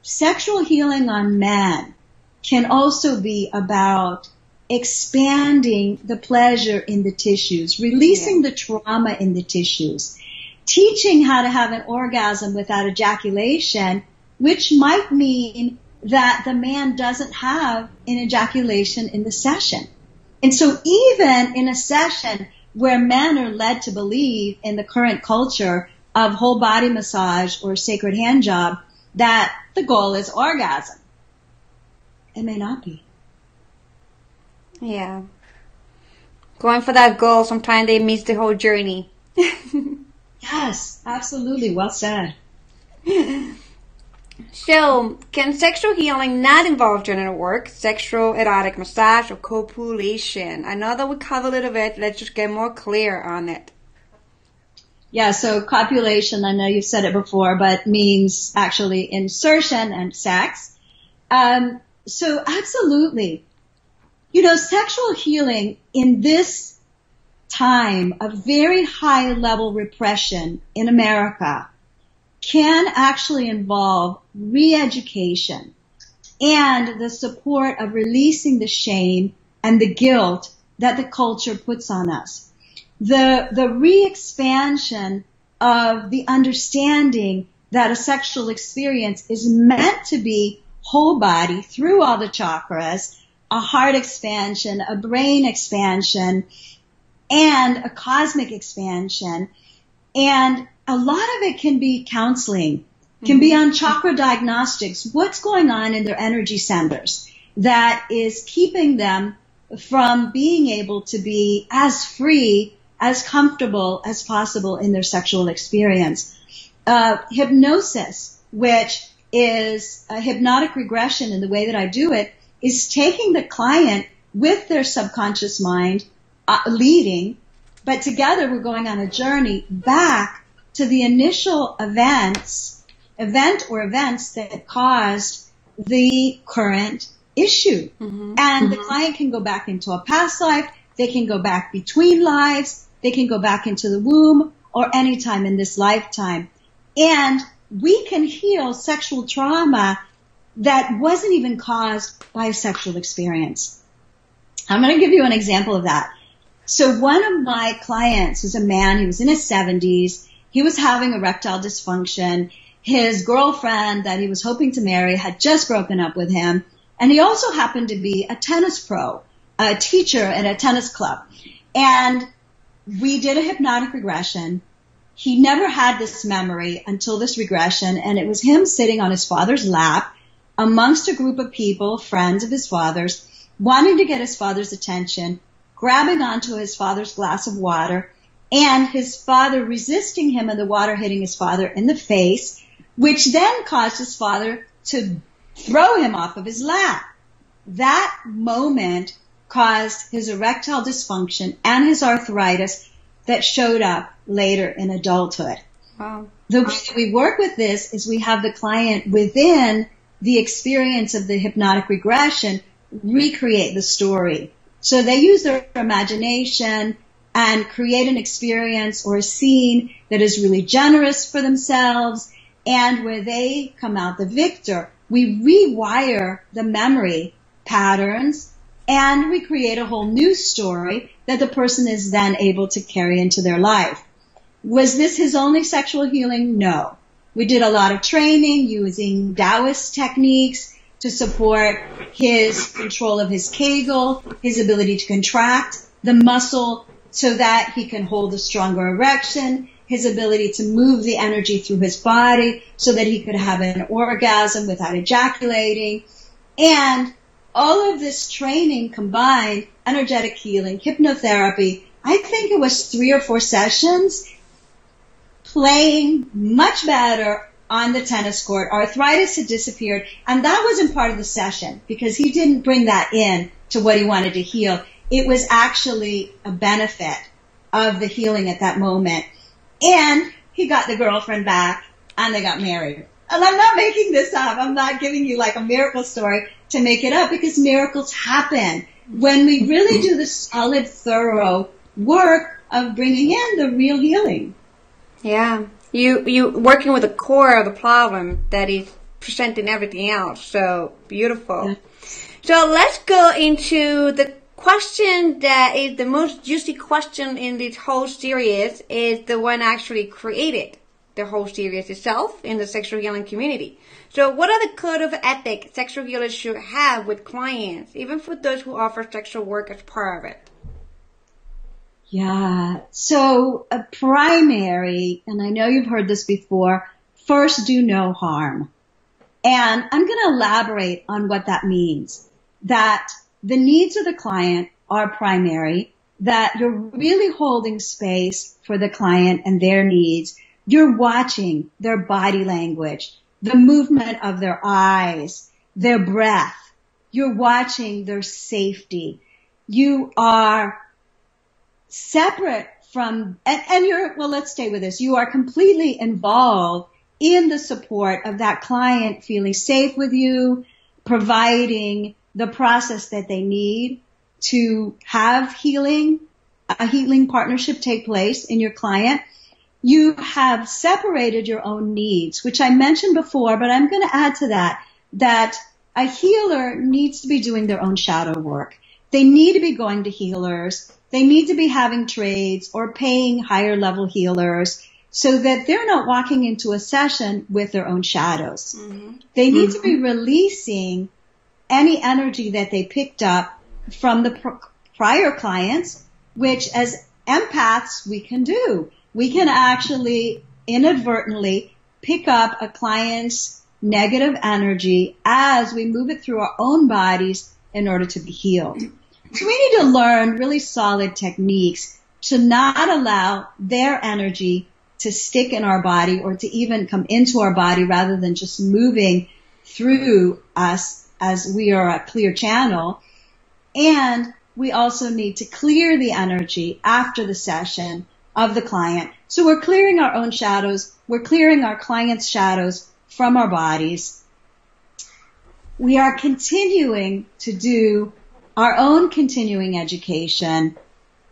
sexual healing on men can also be about expanding the pleasure in the tissues, releasing yeah. the trauma in the tissues, teaching how to have an orgasm without ejaculation, which might mean that the man doesn't have an ejaculation in the session. And so even in a session where men are led to believe in the current culture of whole body massage or sacred hand job that the goal is orgasm, it may not be. Yeah. Going for that goal, sometimes they miss the whole journey. yes, absolutely. Well said. So, can sexual healing not involve genital work, sexual erotic massage, or copulation? I know that we covered a little bit. Let's just get more clear on it. Yeah, so copulation, I know you've said it before, but means actually insertion and sex. Um, so absolutely. You know, sexual healing in this time of very high level repression in America can actually involve re-education and the support of releasing the shame and the guilt that the culture puts on us. The, the re-expansion of the understanding that a sexual experience is meant to be whole body through all the chakras, a heart expansion, a brain expansion, and a cosmic expansion. And a lot of it can be counseling, can be on chakra diagnostics. What's going on in their energy centers that is keeping them from being able to be as free, as comfortable as possible in their sexual experience. Uh, hypnosis, which is a hypnotic regression in the way that I do it, is taking the client with their subconscious mind uh, leading, but together we're going on a journey back to the initial events, event or events that caused the current issue. Mm-hmm. And mm-hmm. the client can go back into a past life, they can go back between lives, they can go back into the womb or any time in this lifetime. And we can heal sexual trauma that wasn't even caused by a sexual experience. I'm going to give you an example of that. So one of my clients was a man, he was in his 70s, he was having erectile dysfunction. His girlfriend that he was hoping to marry had just broken up with him. And he also happened to be a tennis pro, a teacher at a tennis club. And we did a hypnotic regression. He never had this memory until this regression, and it was him sitting on his father's lap amongst a group of people, friends of his father's, wanting to get his father's attention, grabbing onto his father's glass of water, and his father resisting him and the water hitting his father in the face, which then caused his father to throw him off of his lap. That moment caused his erectile dysfunction and his arthritis that showed up later in adulthood. Wow. The way that we work with this is we have the client within the experience of the hypnotic regression recreate the story. So they use their imagination and create an experience or a scene that is really generous for themselves and where they come out the victor we rewire the memory patterns and we create a whole new story that the person is then able to carry into their life. Was this his only sexual healing? No. We did a lot of training using Taoist techniques to support his control of his kegel, his ability to contract the muscle so that he can hold a stronger erection, his ability to move the energy through his body so that he could have an orgasm without ejaculating. And all of this training combined, energetic healing, hypnotherapy, I think it was three or four sessions, playing much better on the tennis court. Arthritis had disappeared, and that wasn't part of the session because he didn't bring that in to what he wanted to heal. It was actually a benefit of the healing at that moment. And he got the girlfriend back and they got married. And I'm not making this up. I'm not giving you like a miracle story to make it up because miracles happen when we really do the solid, thorough work of bringing in the real healing. Yeah. You, you working with the core of the problem that is presenting everything else. So beautiful. Yeah. So let's go into the question that is the most juicy question in this whole series is the one actually created the whole series itself in the sexual healing community. So what are the code of ethics sexual healers should have with clients, even for those who offer sexual work as part of it? Yeah. So a primary, and I know you've heard this before, first do no harm. And I'm going to elaborate on what that means. That the needs of the client are primary, that you're really holding space for the client and their needs. You're watching their body language, the movement of their eyes, their breath. You're watching their safety. You are separate from, and, and you're, well, let's stay with this. You are completely involved in the support of that client feeling safe with you, providing the process that they need to have healing, a healing partnership take place in your client. You have separated your own needs, which I mentioned before, but I'm going to add to that, that a healer needs to be doing their own shadow work. They need to be going to healers. They need to be having trades or paying higher level healers so that they're not walking into a session with their own shadows. Mm-hmm. They need mm-hmm. to be releasing any energy that they picked up from the pr- prior clients, which as empaths we can do. We can actually inadvertently pick up a client's negative energy as we move it through our own bodies in order to be healed. So we need to learn really solid techniques to not allow their energy to stick in our body or to even come into our body rather than just moving through us as we are a clear channel. And we also need to clear the energy after the session of the client. So we're clearing our own shadows. We're clearing our client's shadows from our bodies. We are continuing to do our own continuing education.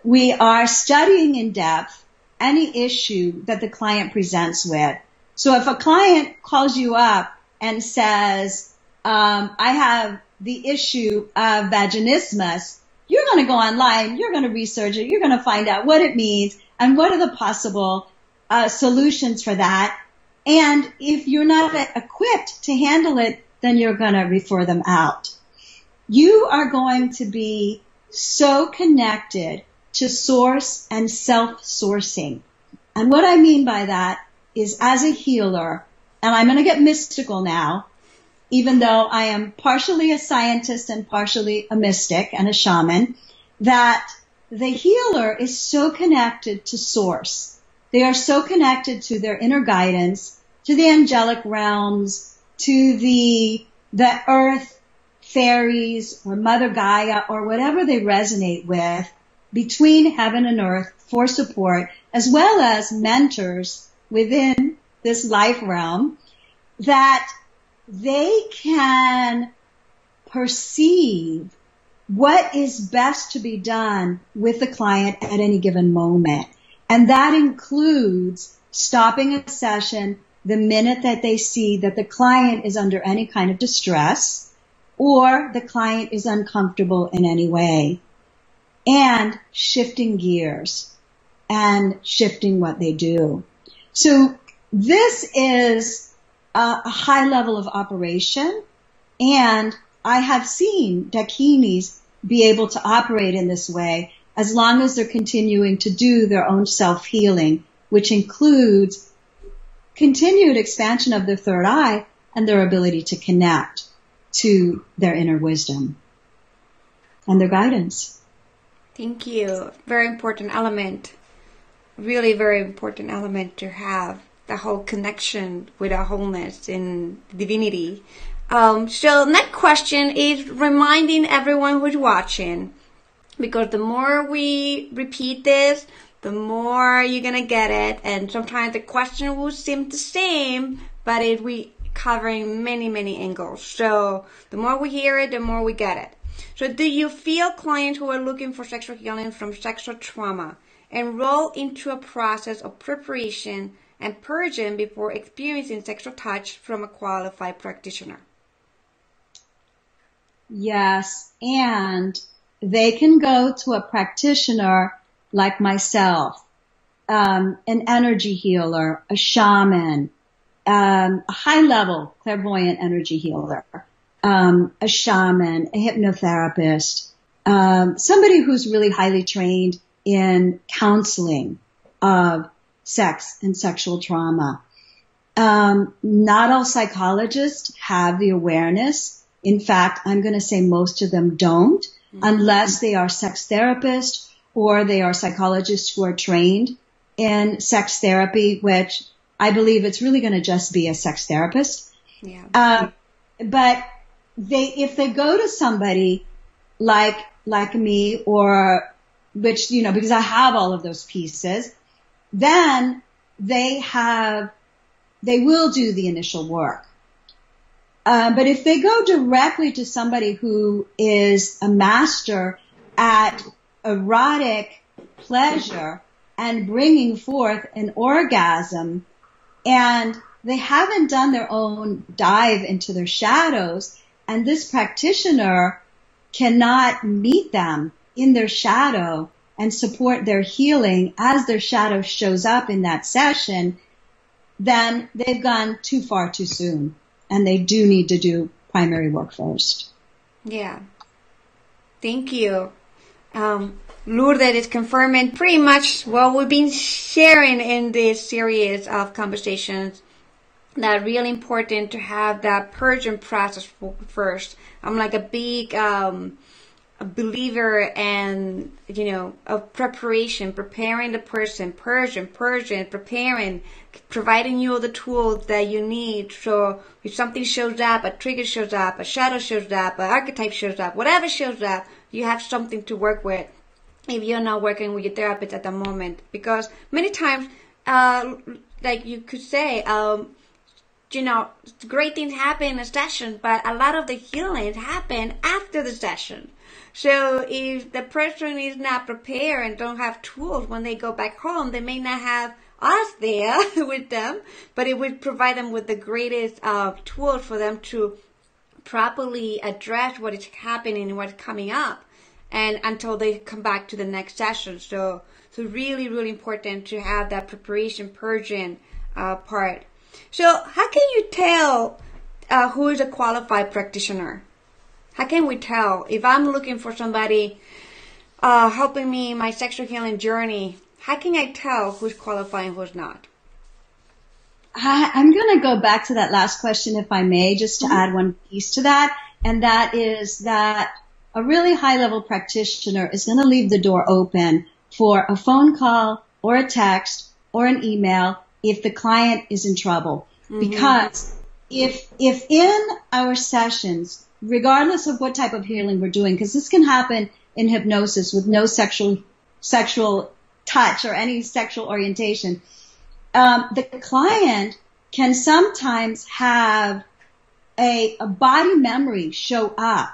We are studying in depth any issue that the client presents with. So if a client calls you up and says, um, I have the issue of vaginismus, you're going to go online, you're going to research it, you're going to find out what it means and what are the possible uh, solutions for that. And if you're not equipped to handle it, then you're going to refer them out. You are going to be so connected to source and self-sourcing. And what I mean by that is as a healer, and I'm going to get mystical now, even though I am partially a scientist and partially a mystic and a shaman, that the healer is so connected to source. They are so connected to their inner guidance, to the angelic realms, to the, the earth, fairies, or Mother Gaia, or whatever they resonate with between heaven and earth for support, as well as mentors within this life realm that they can perceive what is best to be done with the client at any given moment. And that includes stopping a session the minute that they see that the client is under any kind of distress or the client is uncomfortable in any way. And shifting gears and shifting what they do. So this is a high level of operation. And I have seen dakinis be able to operate in this way as long as they're continuing to do their own self-healing, which includes continued expansion of their third eye and their ability to connect to their inner wisdom and their guidance. Thank you. Very important element. Really very important element to have the whole connection with our wholeness in divinity. Um, so next question is reminding everyone who's watching, because the more we repeat this, the more you're gonna get it, and sometimes the question will seem the same, but if we covering many many angles. So the more we hear it, the more we get it. So do you feel clients who are looking for sexual healing from sexual trauma enroll into a process of preparation and purging before experiencing sexual touch from a qualified practitioner. Yes, and they can go to a practitioner like myself, um, an energy healer, a shaman, um, a high level clairvoyant energy healer, um, a shaman, a hypnotherapist, um, somebody who's really highly trained in counseling of sex and sexual trauma. Um, not all psychologists have the awareness. In fact, I'm going to say most of them don't, mm-hmm. unless they are sex therapists or they are psychologists who are trained in sex therapy, which I believe it's really going to just be a sex therapist. Yeah. Um, but they, if they go to somebody like, like me or which, you know, because I have all of those pieces, then they have, they will do the initial work. Uh, but if they go directly to somebody who is a master at erotic pleasure and bringing forth an orgasm and they haven't done their own dive into their shadows and this practitioner cannot meet them in their shadow and support their healing as their shadow shows up in that session, then they've gone too far too soon and they do need to do primary work first. Yeah. Thank you. Um, Lourdes is confirming pretty much what we've been sharing in this series of conversations. That really important to have that purging process first. I'm like a big um, believer and you know of preparation, preparing the person, purging, purging, preparing, providing you all the tools that you need. So if something shows up, a trigger shows up, a shadow shows up, an archetype shows up, whatever shows up, you have something to work with. If you're not working with your therapist at the moment, because many times, uh, like you could say, um, you know, great things happen in a session, but a lot of the healings happen after the session. So if the person is not prepared and don't have tools when they go back home, they may not have us there with them, but it would provide them with the greatest uh, tools for them to properly address what is happening and what's coming up and until they come back to the next session. So, so really, really important to have that preparation purging uh, part. So how can you tell uh, who is a qualified practitioner? How can we tell if I'm looking for somebody uh, helping me in my sexual healing journey? How can I tell who's qualified and who's not? I, am going to go back to that last question, if I may, just to mm-hmm. add one piece to that, and that is that a really high level practitioner is going to leave the door open for a phone call or a text or an email if the client is in trouble. Mm-hmm. Because if, if in our sessions regardless of what type of healing we're doing, because this can happen in hypnosis with no sexual sexual touch or any sexual orientation. Um, the client can sometimes have a, a body memory show up,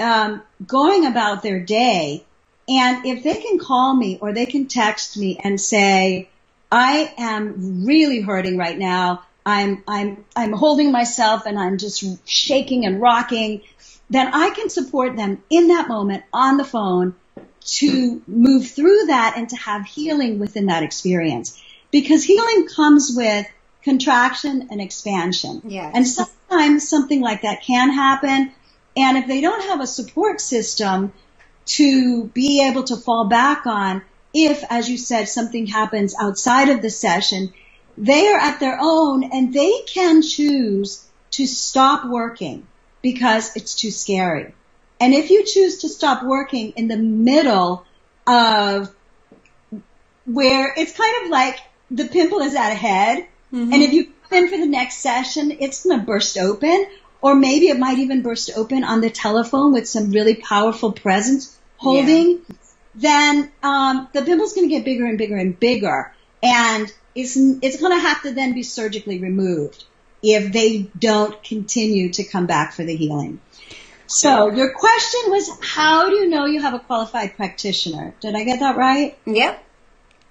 um, going about their day, and if they can call me or they can text me and say, I am really hurting right now. I'm, I'm, I'm holding myself and I'm just shaking and rocking, then I can support them in that moment on the phone to move through that and to have healing within that experience. Because healing comes with contraction and expansion. Yes. And sometimes something like that can happen. And if they don't have a support system to be able to fall back on, if, as you said, something happens outside of the session, they are at their own and they can choose to stop working because it's too scary. And if you choose to stop working in the middle of where it's kind of like the pimple is at a head, mm-hmm. and if you come in for the next session, it's going to burst open, or maybe it might even burst open on the telephone with some really powerful presence holding. Yeah. Then um, the pimple's going to get bigger and bigger and bigger, and it's, it's going to have to then be surgically removed if they don't continue to come back for the healing. So your question was, how do you know you have a qualified practitioner? Did I get that right? Yep.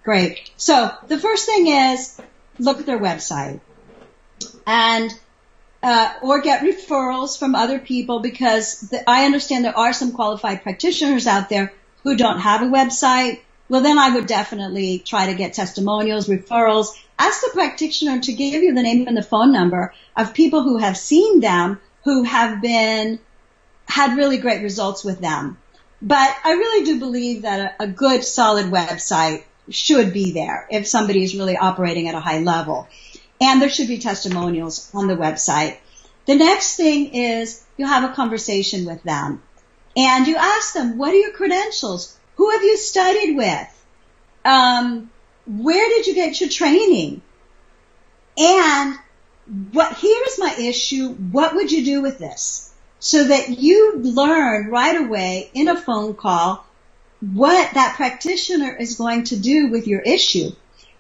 Great. So the first thing is look at their website and uh, or get referrals from other people because the, I understand there are some qualified practitioners out there who don't have a website well, then I would definitely try to get testimonials, referrals. Ask the practitioner to give you the name and the phone number of people who have seen them, who have been, had really great results with them. But I really do believe that a, a good solid website should be there if somebody is really operating at a high level. And there should be testimonials on the website. The next thing is you have a conversation with them and you ask them, what are your credentials? Who have you studied with? Um, where did you get your training? And what, here's my issue. What would you do with this? So that you learn right away in a phone call what that practitioner is going to do with your issue.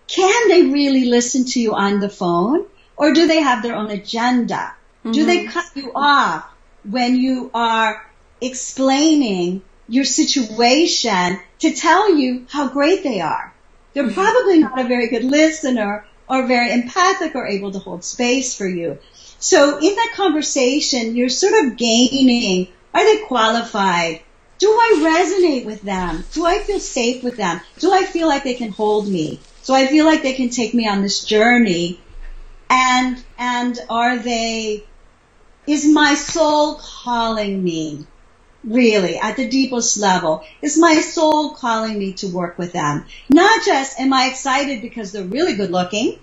Can they really listen to you on the phone or do they have their own agenda? Mm-hmm. Do they mm-hmm. cut you off when you are explaining your situation to tell you how great they are. They're mm-hmm. probably not a very good listener or very empathic or able to hold space for you. So in that conversation, you're sort of gaining, are they qualified? Do I resonate with them? Do I feel safe with them? Do I feel like they can hold me? Do I feel like they can take me on this journey? And, and are they is my soul calling me? Really, at the deepest level, is my soul calling me to work with them? Not just am I excited because they're really good looking,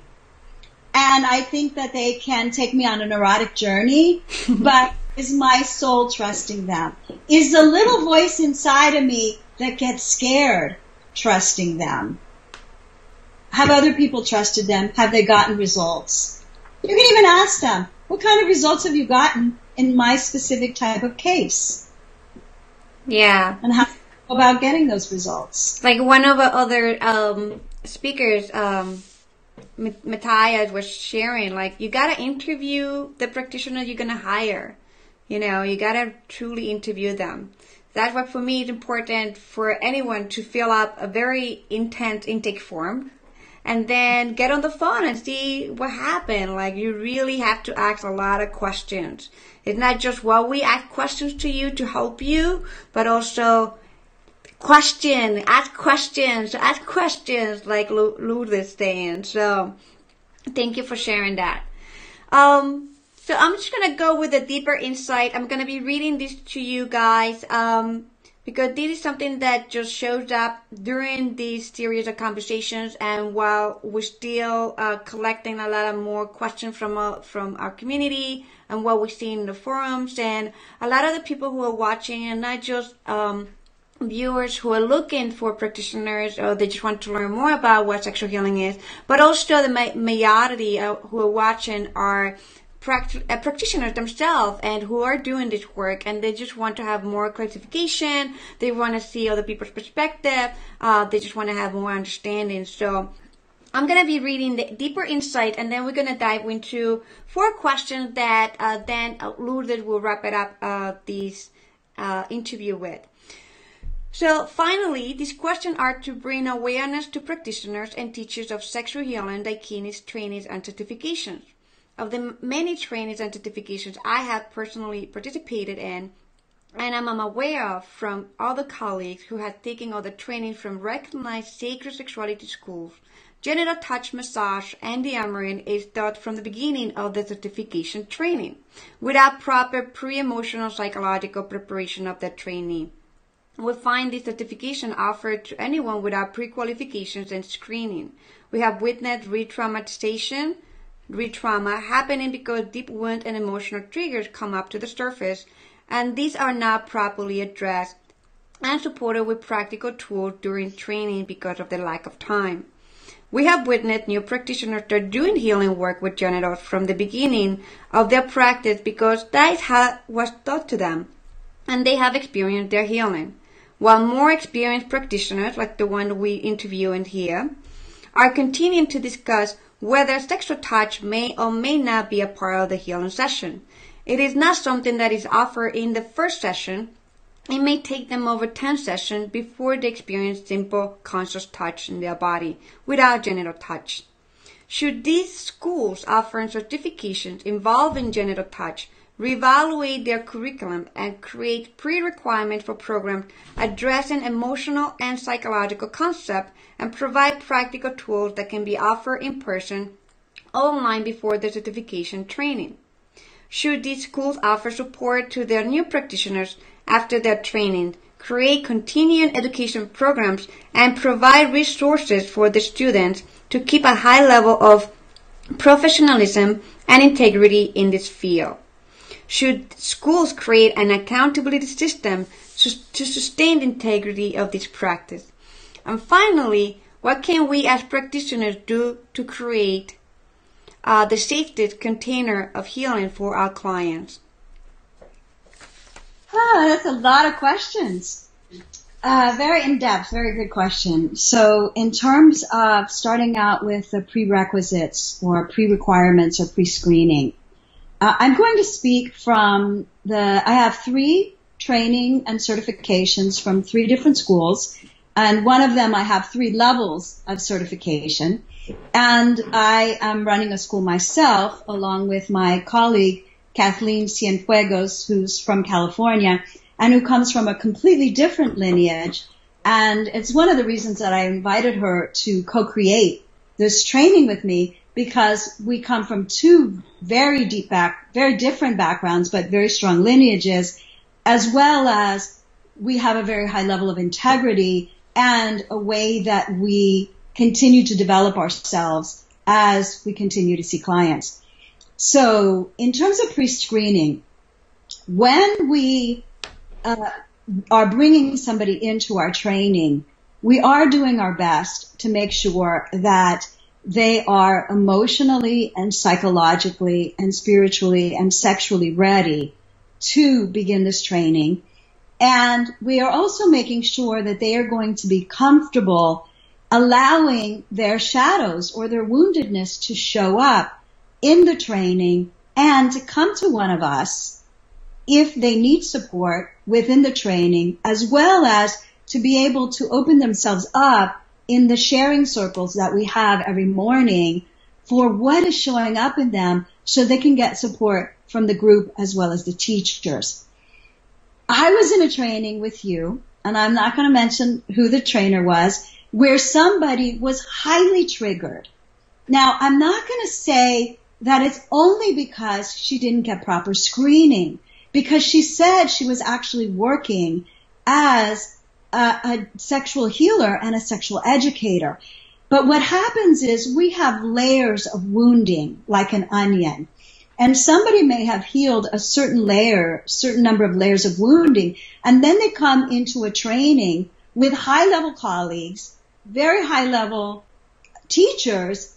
and I think that they can take me on an erotic journey, but is my soul trusting them? Is the little voice inside of me that gets scared trusting them? Have other people trusted them? Have they gotten results? You can even ask them, what kind of results have you gotten in my specific type of case? Yeah. And how about getting those results? Like one of the other um, speakers, um, Matthias was sharing, like you gotta interview the practitioner you're gonna hire. You know, you gotta truly interview them. That's what for me is important for anyone to fill up a very intense intake form and then get on the phone and see what happened. Like you really have to ask a lot of questions. It's not just well, we ask questions to you to help you, but also question, ask questions, ask questions like Lourdes saying. So thank you for sharing that. Um, so I'm just gonna go with a deeper insight. I'm gonna be reading this to you guys. Um, because this is something that just shows up during these series of conversations and while we're still uh, collecting a lot of more questions from uh, from our community and what we see in the forums and a lot of the people who are watching and not just um, viewers who are looking for practitioners or they just want to learn more about what sexual healing is but also the majority uh, who are watching are uh, practitioners themselves and who are doing this work and they just want to have more clarification they want to see other people's perspective uh, they just want to have more understanding so I'm going to be reading the deeper insight and then we're going to dive into four questions that uh, then Lourdes will wrap it up uh, this uh, interview with. So finally, these questions are to bring awareness to practitioners and teachers of sexual healing, Dakinis, trainings, and certifications. Of the many trainings and certifications I have personally participated in, and I'm aware of from other colleagues who have taken all the training from recognized sacred sexuality schools, genital touch massage and the de-armoring is taught from the beginning of the certification training without proper pre-emotional psychological preparation of the trainee. We find this certification offered to anyone without pre-qualifications and screening. We have witnessed re-traumatization, re-trauma happening because deep wound and emotional triggers come up to the surface and these are not properly addressed and supported with practical tools during training because of the lack of time. We have witnessed new practitioners that are doing healing work with genitals from the beginning of their practice because that is how was taught to them and they have experienced their healing. While more experienced practitioners, like the one we interview in here, are continuing to discuss whether sexual touch may or may not be a part of the healing session. It is not something that is offered in the first session. It may take them over 10 sessions before they experience simple conscious touch in their body without genital touch. Should these schools offering certifications involving genital touch reevaluate their curriculum and create pre-requirements for programs addressing emotional and psychological concepts and provide practical tools that can be offered in person online before the certification training. Should these schools offer support to their new practitioners after their training, create continuing education programs, and provide resources for the students to keep a high level of professionalism and integrity in this field? Should schools create an accountability system to sustain the integrity of this practice? And finally, what can we as practitioners do to create uh, the safety container of healing for our clients? Ah, that's a lot of questions. Uh, very in depth, very good question. So, in terms of starting out with the prerequisites or pre requirements or pre screening, uh, I'm going to speak from the, I have three training and certifications from three different schools. And one of them, I have three levels of certification. And I am running a school myself along with my colleague, Kathleen Cienfuegos, who's from California and who comes from a completely different lineage. And it's one of the reasons that I invited her to co-create this training with me because we come from two very deep back, very different backgrounds, but very strong lineages, as well as we have a very high level of integrity and a way that we continue to develop ourselves as we continue to see clients. So in terms of pre-screening, when we uh, are bringing somebody into our training, we are doing our best to make sure that they are emotionally and psychologically and spiritually and sexually ready to begin this training. And we are also making sure that they are going to be comfortable allowing their shadows or their woundedness to show up in the training and to come to one of us if they need support within the training as well as to be able to open themselves up in the sharing circles that we have every morning for what is showing up in them so they can get support from the group as well as the teachers. I was in a training with you, and I'm not going to mention who the trainer was, where somebody was highly triggered. Now, I'm not going to say that it's only because she didn't get proper screening, because she said she was actually working as a, a sexual healer and a sexual educator. But what happens is we have layers of wounding like an onion. And somebody may have healed a certain layer, certain number of layers of wounding, and then they come into a training with high level colleagues, very high level teachers,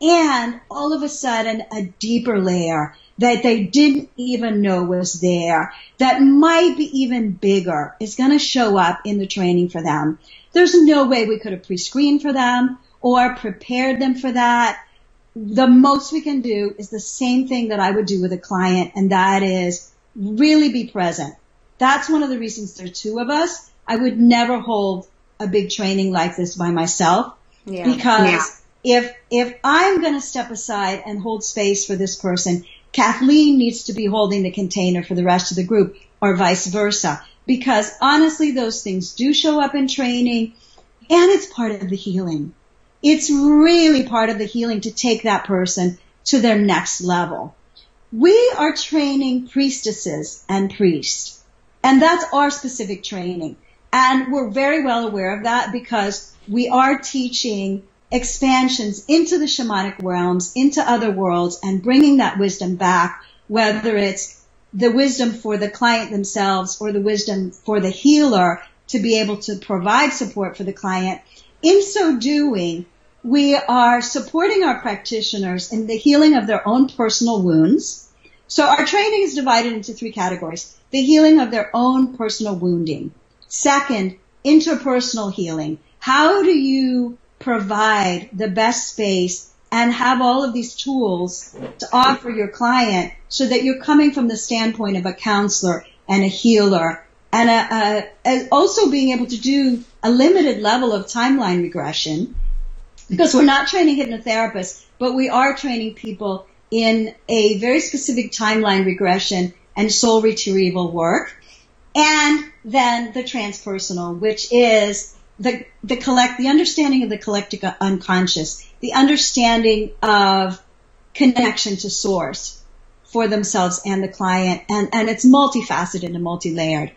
and all of a sudden a deeper layer that they didn't even know was there that might be even bigger is going to show up in the training for them. There's no way we could have pre-screened for them or prepared them for that. The most we can do is the same thing that I would do with a client and that is really be present. That's one of the reasons there are two of us. I would never hold a big training like this by myself yeah. because yeah. if if I'm going to step aside and hold space for this person, Kathleen needs to be holding the container for the rest of the group or vice versa. Because honestly, those things do show up in training and it's part of the healing. It's really part of the healing to take that person to their next level. We are training priestesses and priests. And that's our specific training. And we're very well aware of that because we are teaching expansions into the shamanic realms, into other worlds, and bringing that wisdom back, whether it's the wisdom for the client themselves or the wisdom for the healer to be able to provide support for the client. In so doing, we are supporting our practitioners in the healing of their own personal wounds. So our training is divided into three categories. The healing of their own personal wounding. Second, interpersonal healing. How do you provide the best space and have all of these tools to offer your client so that you're coming from the standpoint of a counselor and a healer and a, a, also being able to do a limited level of timeline regression because we're not training hypnotherapists, but we are training people in a very specific timeline regression and soul retrieval work. And then the transpersonal, which is the, the collect, the understanding of the collective unconscious, the understanding of connection to source for themselves and the client. And, and it's multifaceted and multi-layered.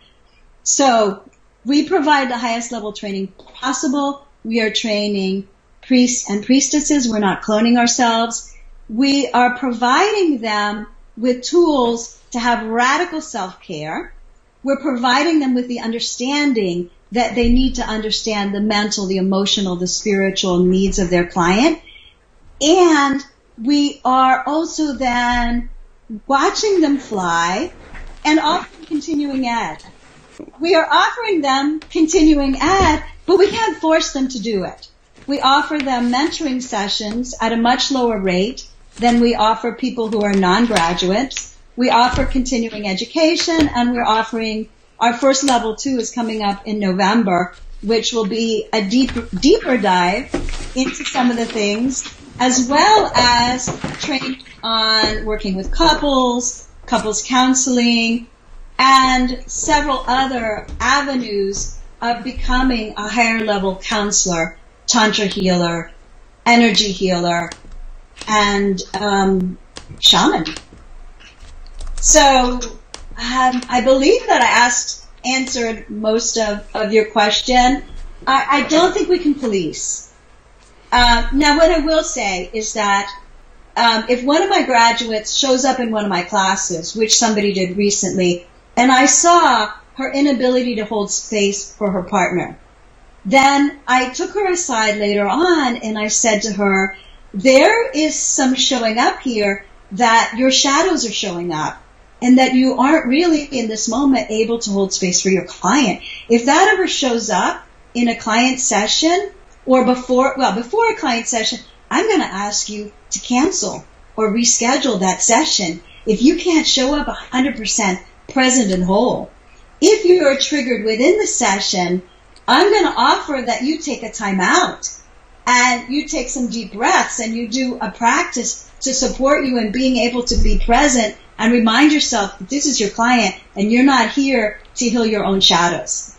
So we provide the highest level training possible. We are training priests and priestesses. We're not cloning ourselves. We are providing them with tools to have radical self-care. We're providing them with the understanding that they need to understand the mental, the emotional, the spiritual needs of their client. And we are also then watching them fly and offering continuing ed. We are offering them continuing ed, but we can't force them to do it. We offer them mentoring sessions at a much lower rate than we offer people who are non-graduates. We offer continuing education and we're offering our first level two is coming up in November, which will be a deeper, deeper dive into some of the things, as well as training on working with couples, couples counseling, and several other avenues of becoming a higher level counselor, tantra healer, energy healer, and um, shaman. So um, I believe that I asked answered most of, of your question. I, I don't think we can police. Uh, now, what I will say is that um, if one of my graduates shows up in one of my classes, which somebody did recently, and I saw her inability to hold space for her partner, then I took her aside later on and I said to her, there is some showing up here that your shadows are showing up and that you aren't really in this moment able to hold space for your client. If that ever shows up in a client session or before, well, before a client session, I'm going to ask you to cancel or reschedule that session if you can't show up 100% present and whole. If you are triggered within the session, I'm going to offer that you take a time out and you take some deep breaths and you do a practice to support you in being able to be present and remind yourself that this is your client and you're not here to heal your own shadows.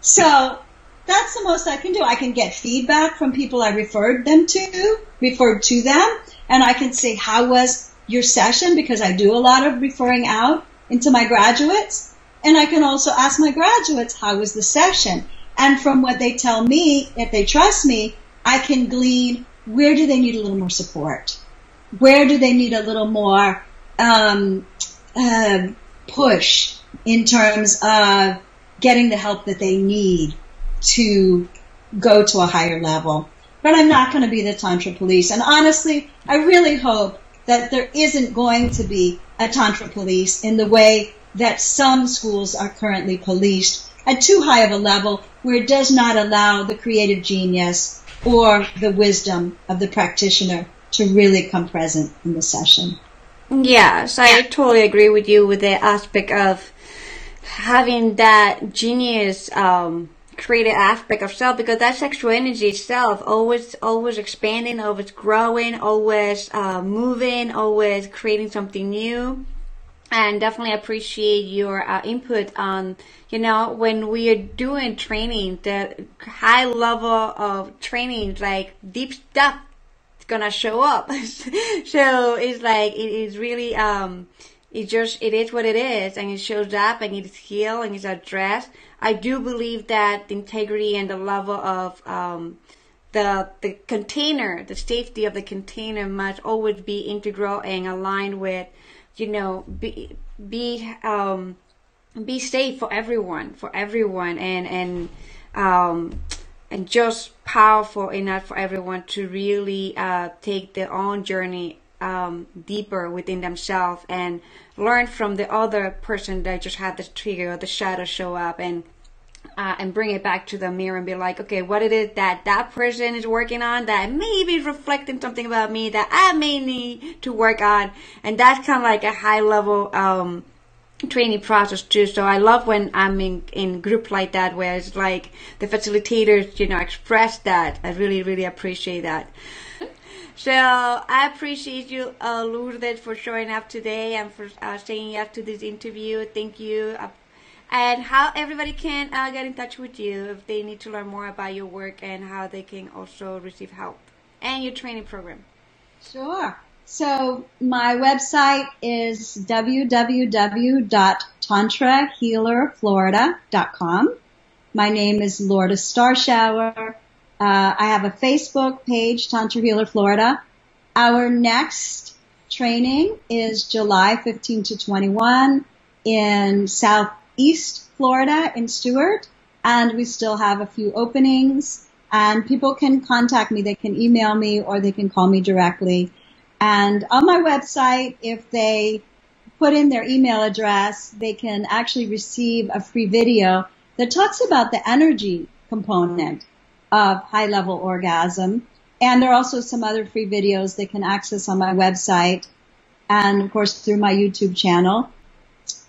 So that's the most I can do. I can get feedback from people I referred them to, referred to them, and I can say, how was your session? Because I do a lot of referring out into my graduates. And I can also ask my graduates, how was the session? And from what they tell me, if they trust me, I can glean where do they need a little more support? Where do they need a little more um, uh, push in terms of getting the help that they need to go to a higher level. But I'm not going to be the Tantra police. And honestly, I really hope that there isn't going to be a Tantra police in the way that some schools are currently policed at too high of a level where it does not allow the creative genius or the wisdom of the practitioner to really come present in the session. Yes, I totally agree with you with the aspect of having that genius um, creative aspect of self because that sexual energy itself always always expanding, always growing, always uh, moving, always creating something new. And definitely appreciate your uh, input on, you know, when we are doing training, the high level of training, like deep stuff gonna show up. so it's like it is really um it just it is what it is and it shows up and it's healed and it's addressed. I do believe that the integrity and the level of um the the container, the safety of the container must always be integral and aligned with, you know, be be um be safe for everyone, for everyone and and um just powerful enough for everyone to really uh, take their own journey um, deeper within themselves and learn from the other person that just had the trigger or the shadow show up and uh, and bring it back to the mirror and be like, okay, what it is that that person is working on that maybe reflecting something about me that I may need to work on, and that's kind of like a high level um, training process too. So I love when I'm in in group like that where it's like the facilitators, you know, express that. I really, really appreciate that. So I appreciate you, uh, Lourdes, for showing up today and for uh, staying yes to this interview. Thank you. Uh, and how everybody can uh, get in touch with you if they need to learn more about your work and how they can also receive help and your training program. Sure. So my website is www.tantrahealerflorida.com. My name is Lourdes Starshower. Uh, I have a Facebook page, Tantra Healer Florida. Our next training is July 15 to 21 in Southeast Florida in Stuart. And we still have a few openings and people can contact me. They can email me or they can call me directly and on my website, if they put in their email address, they can actually receive a free video that talks about the energy component of high level orgasm. And there are also some other free videos they can access on my website and of course through my YouTube channel.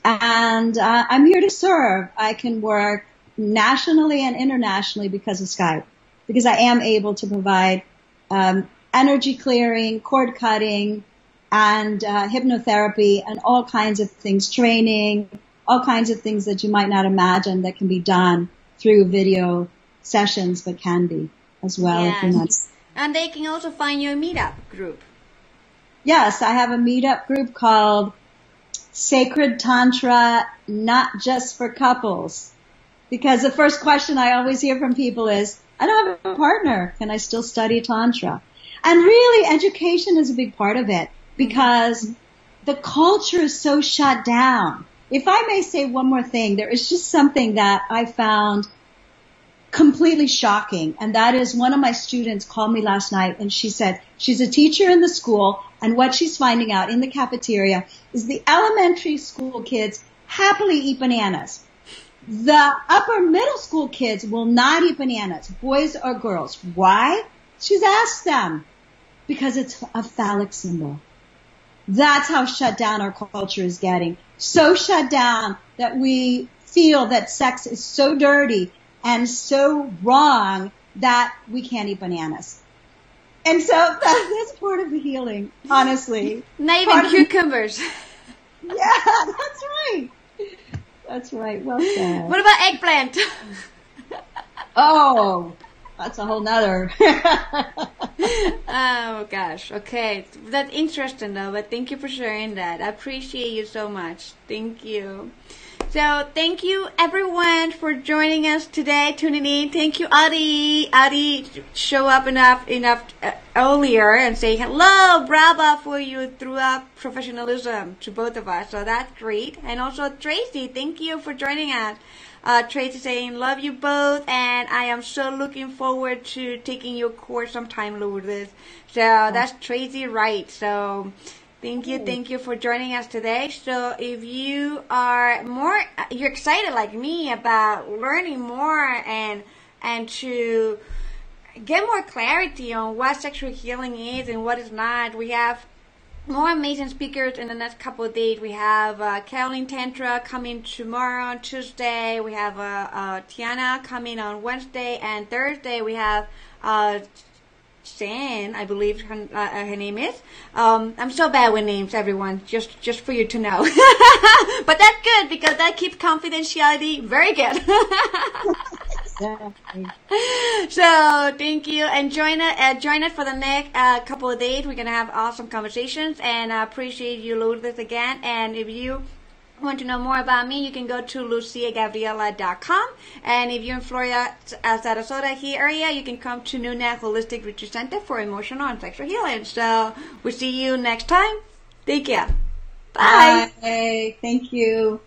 And uh, I'm here to serve. I can work nationally and internationally because of Skype, because I am able to provide um, energy clearing, cord cutting, and uh, hypnotherapy, and all kinds of things, training, all kinds of things that you might not imagine that can be done through video sessions, but can be as well. Yes. And they can also find your meetup group. yes, I have a meetup group called Sacred Tantra, not just for couples. Because the first question I always hear from people is, I don't have a partner. Can I still study Tantra? And really, education is a big part of it because the culture is so shut down. If I may say one more thing, there is just something that I found completely shocking. And that is one of my students called me last night and she said she's a teacher in the school and what she's finding out in the cafeteria is the elementary school kids happily eat bananas. The upper middle school kids will not eat bananas, boys or girls. Why? She's asked them. Because it's a phallic symbol. That's how shut down our culture is getting. So shut down that we feel that sex is so dirty and so wrong that we can't eat bananas. And so that's part of the healing, honestly. Not even cucumbers. yeah, that's right. That's right. Well said. What about eggplant? oh, that's a whole nother. oh gosh. Okay. That's interesting though, but thank you for sharing that. I appreciate you so much. Thank you. So thank you everyone for joining us today, tuning in. Thank you, Adi. Adi show up enough enough uh, earlier and say hello, bravo for you throughout professionalism to both of us. So that's great. And also Tracy, thank you for joining us. Uh, Tracy saying love you both, and I am so looking forward to taking your course sometime, Lourdes. So that's Tracy Wright. So Thank you, thank you for joining us today. So if you are more, you're excited like me about learning more and, and to get more clarity on what sexual healing is and what is not, we have more amazing speakers in the next couple of days. We have uh, Caroline Tantra coming tomorrow on Tuesday. We have uh, uh, Tiana coming on Wednesday and Thursday. We have uh, Shan, I believe her, uh, her name is. Um, I'm so bad with names, everyone. Just just for you to know. but that's good because that keeps confidentiality very good. so thank you and join us uh, join us for the next uh, couple of days. We're gonna have awesome conversations and I appreciate you this again. And if you want to know more about me, you can go to luciagabriela.com. And if you're in Florida, uh, Sarasota here area, you can come to Nuna Holistic Retreat Center for emotional and sexual healing. So we'll see you next time. Take care. Bye. Bye. Thank you.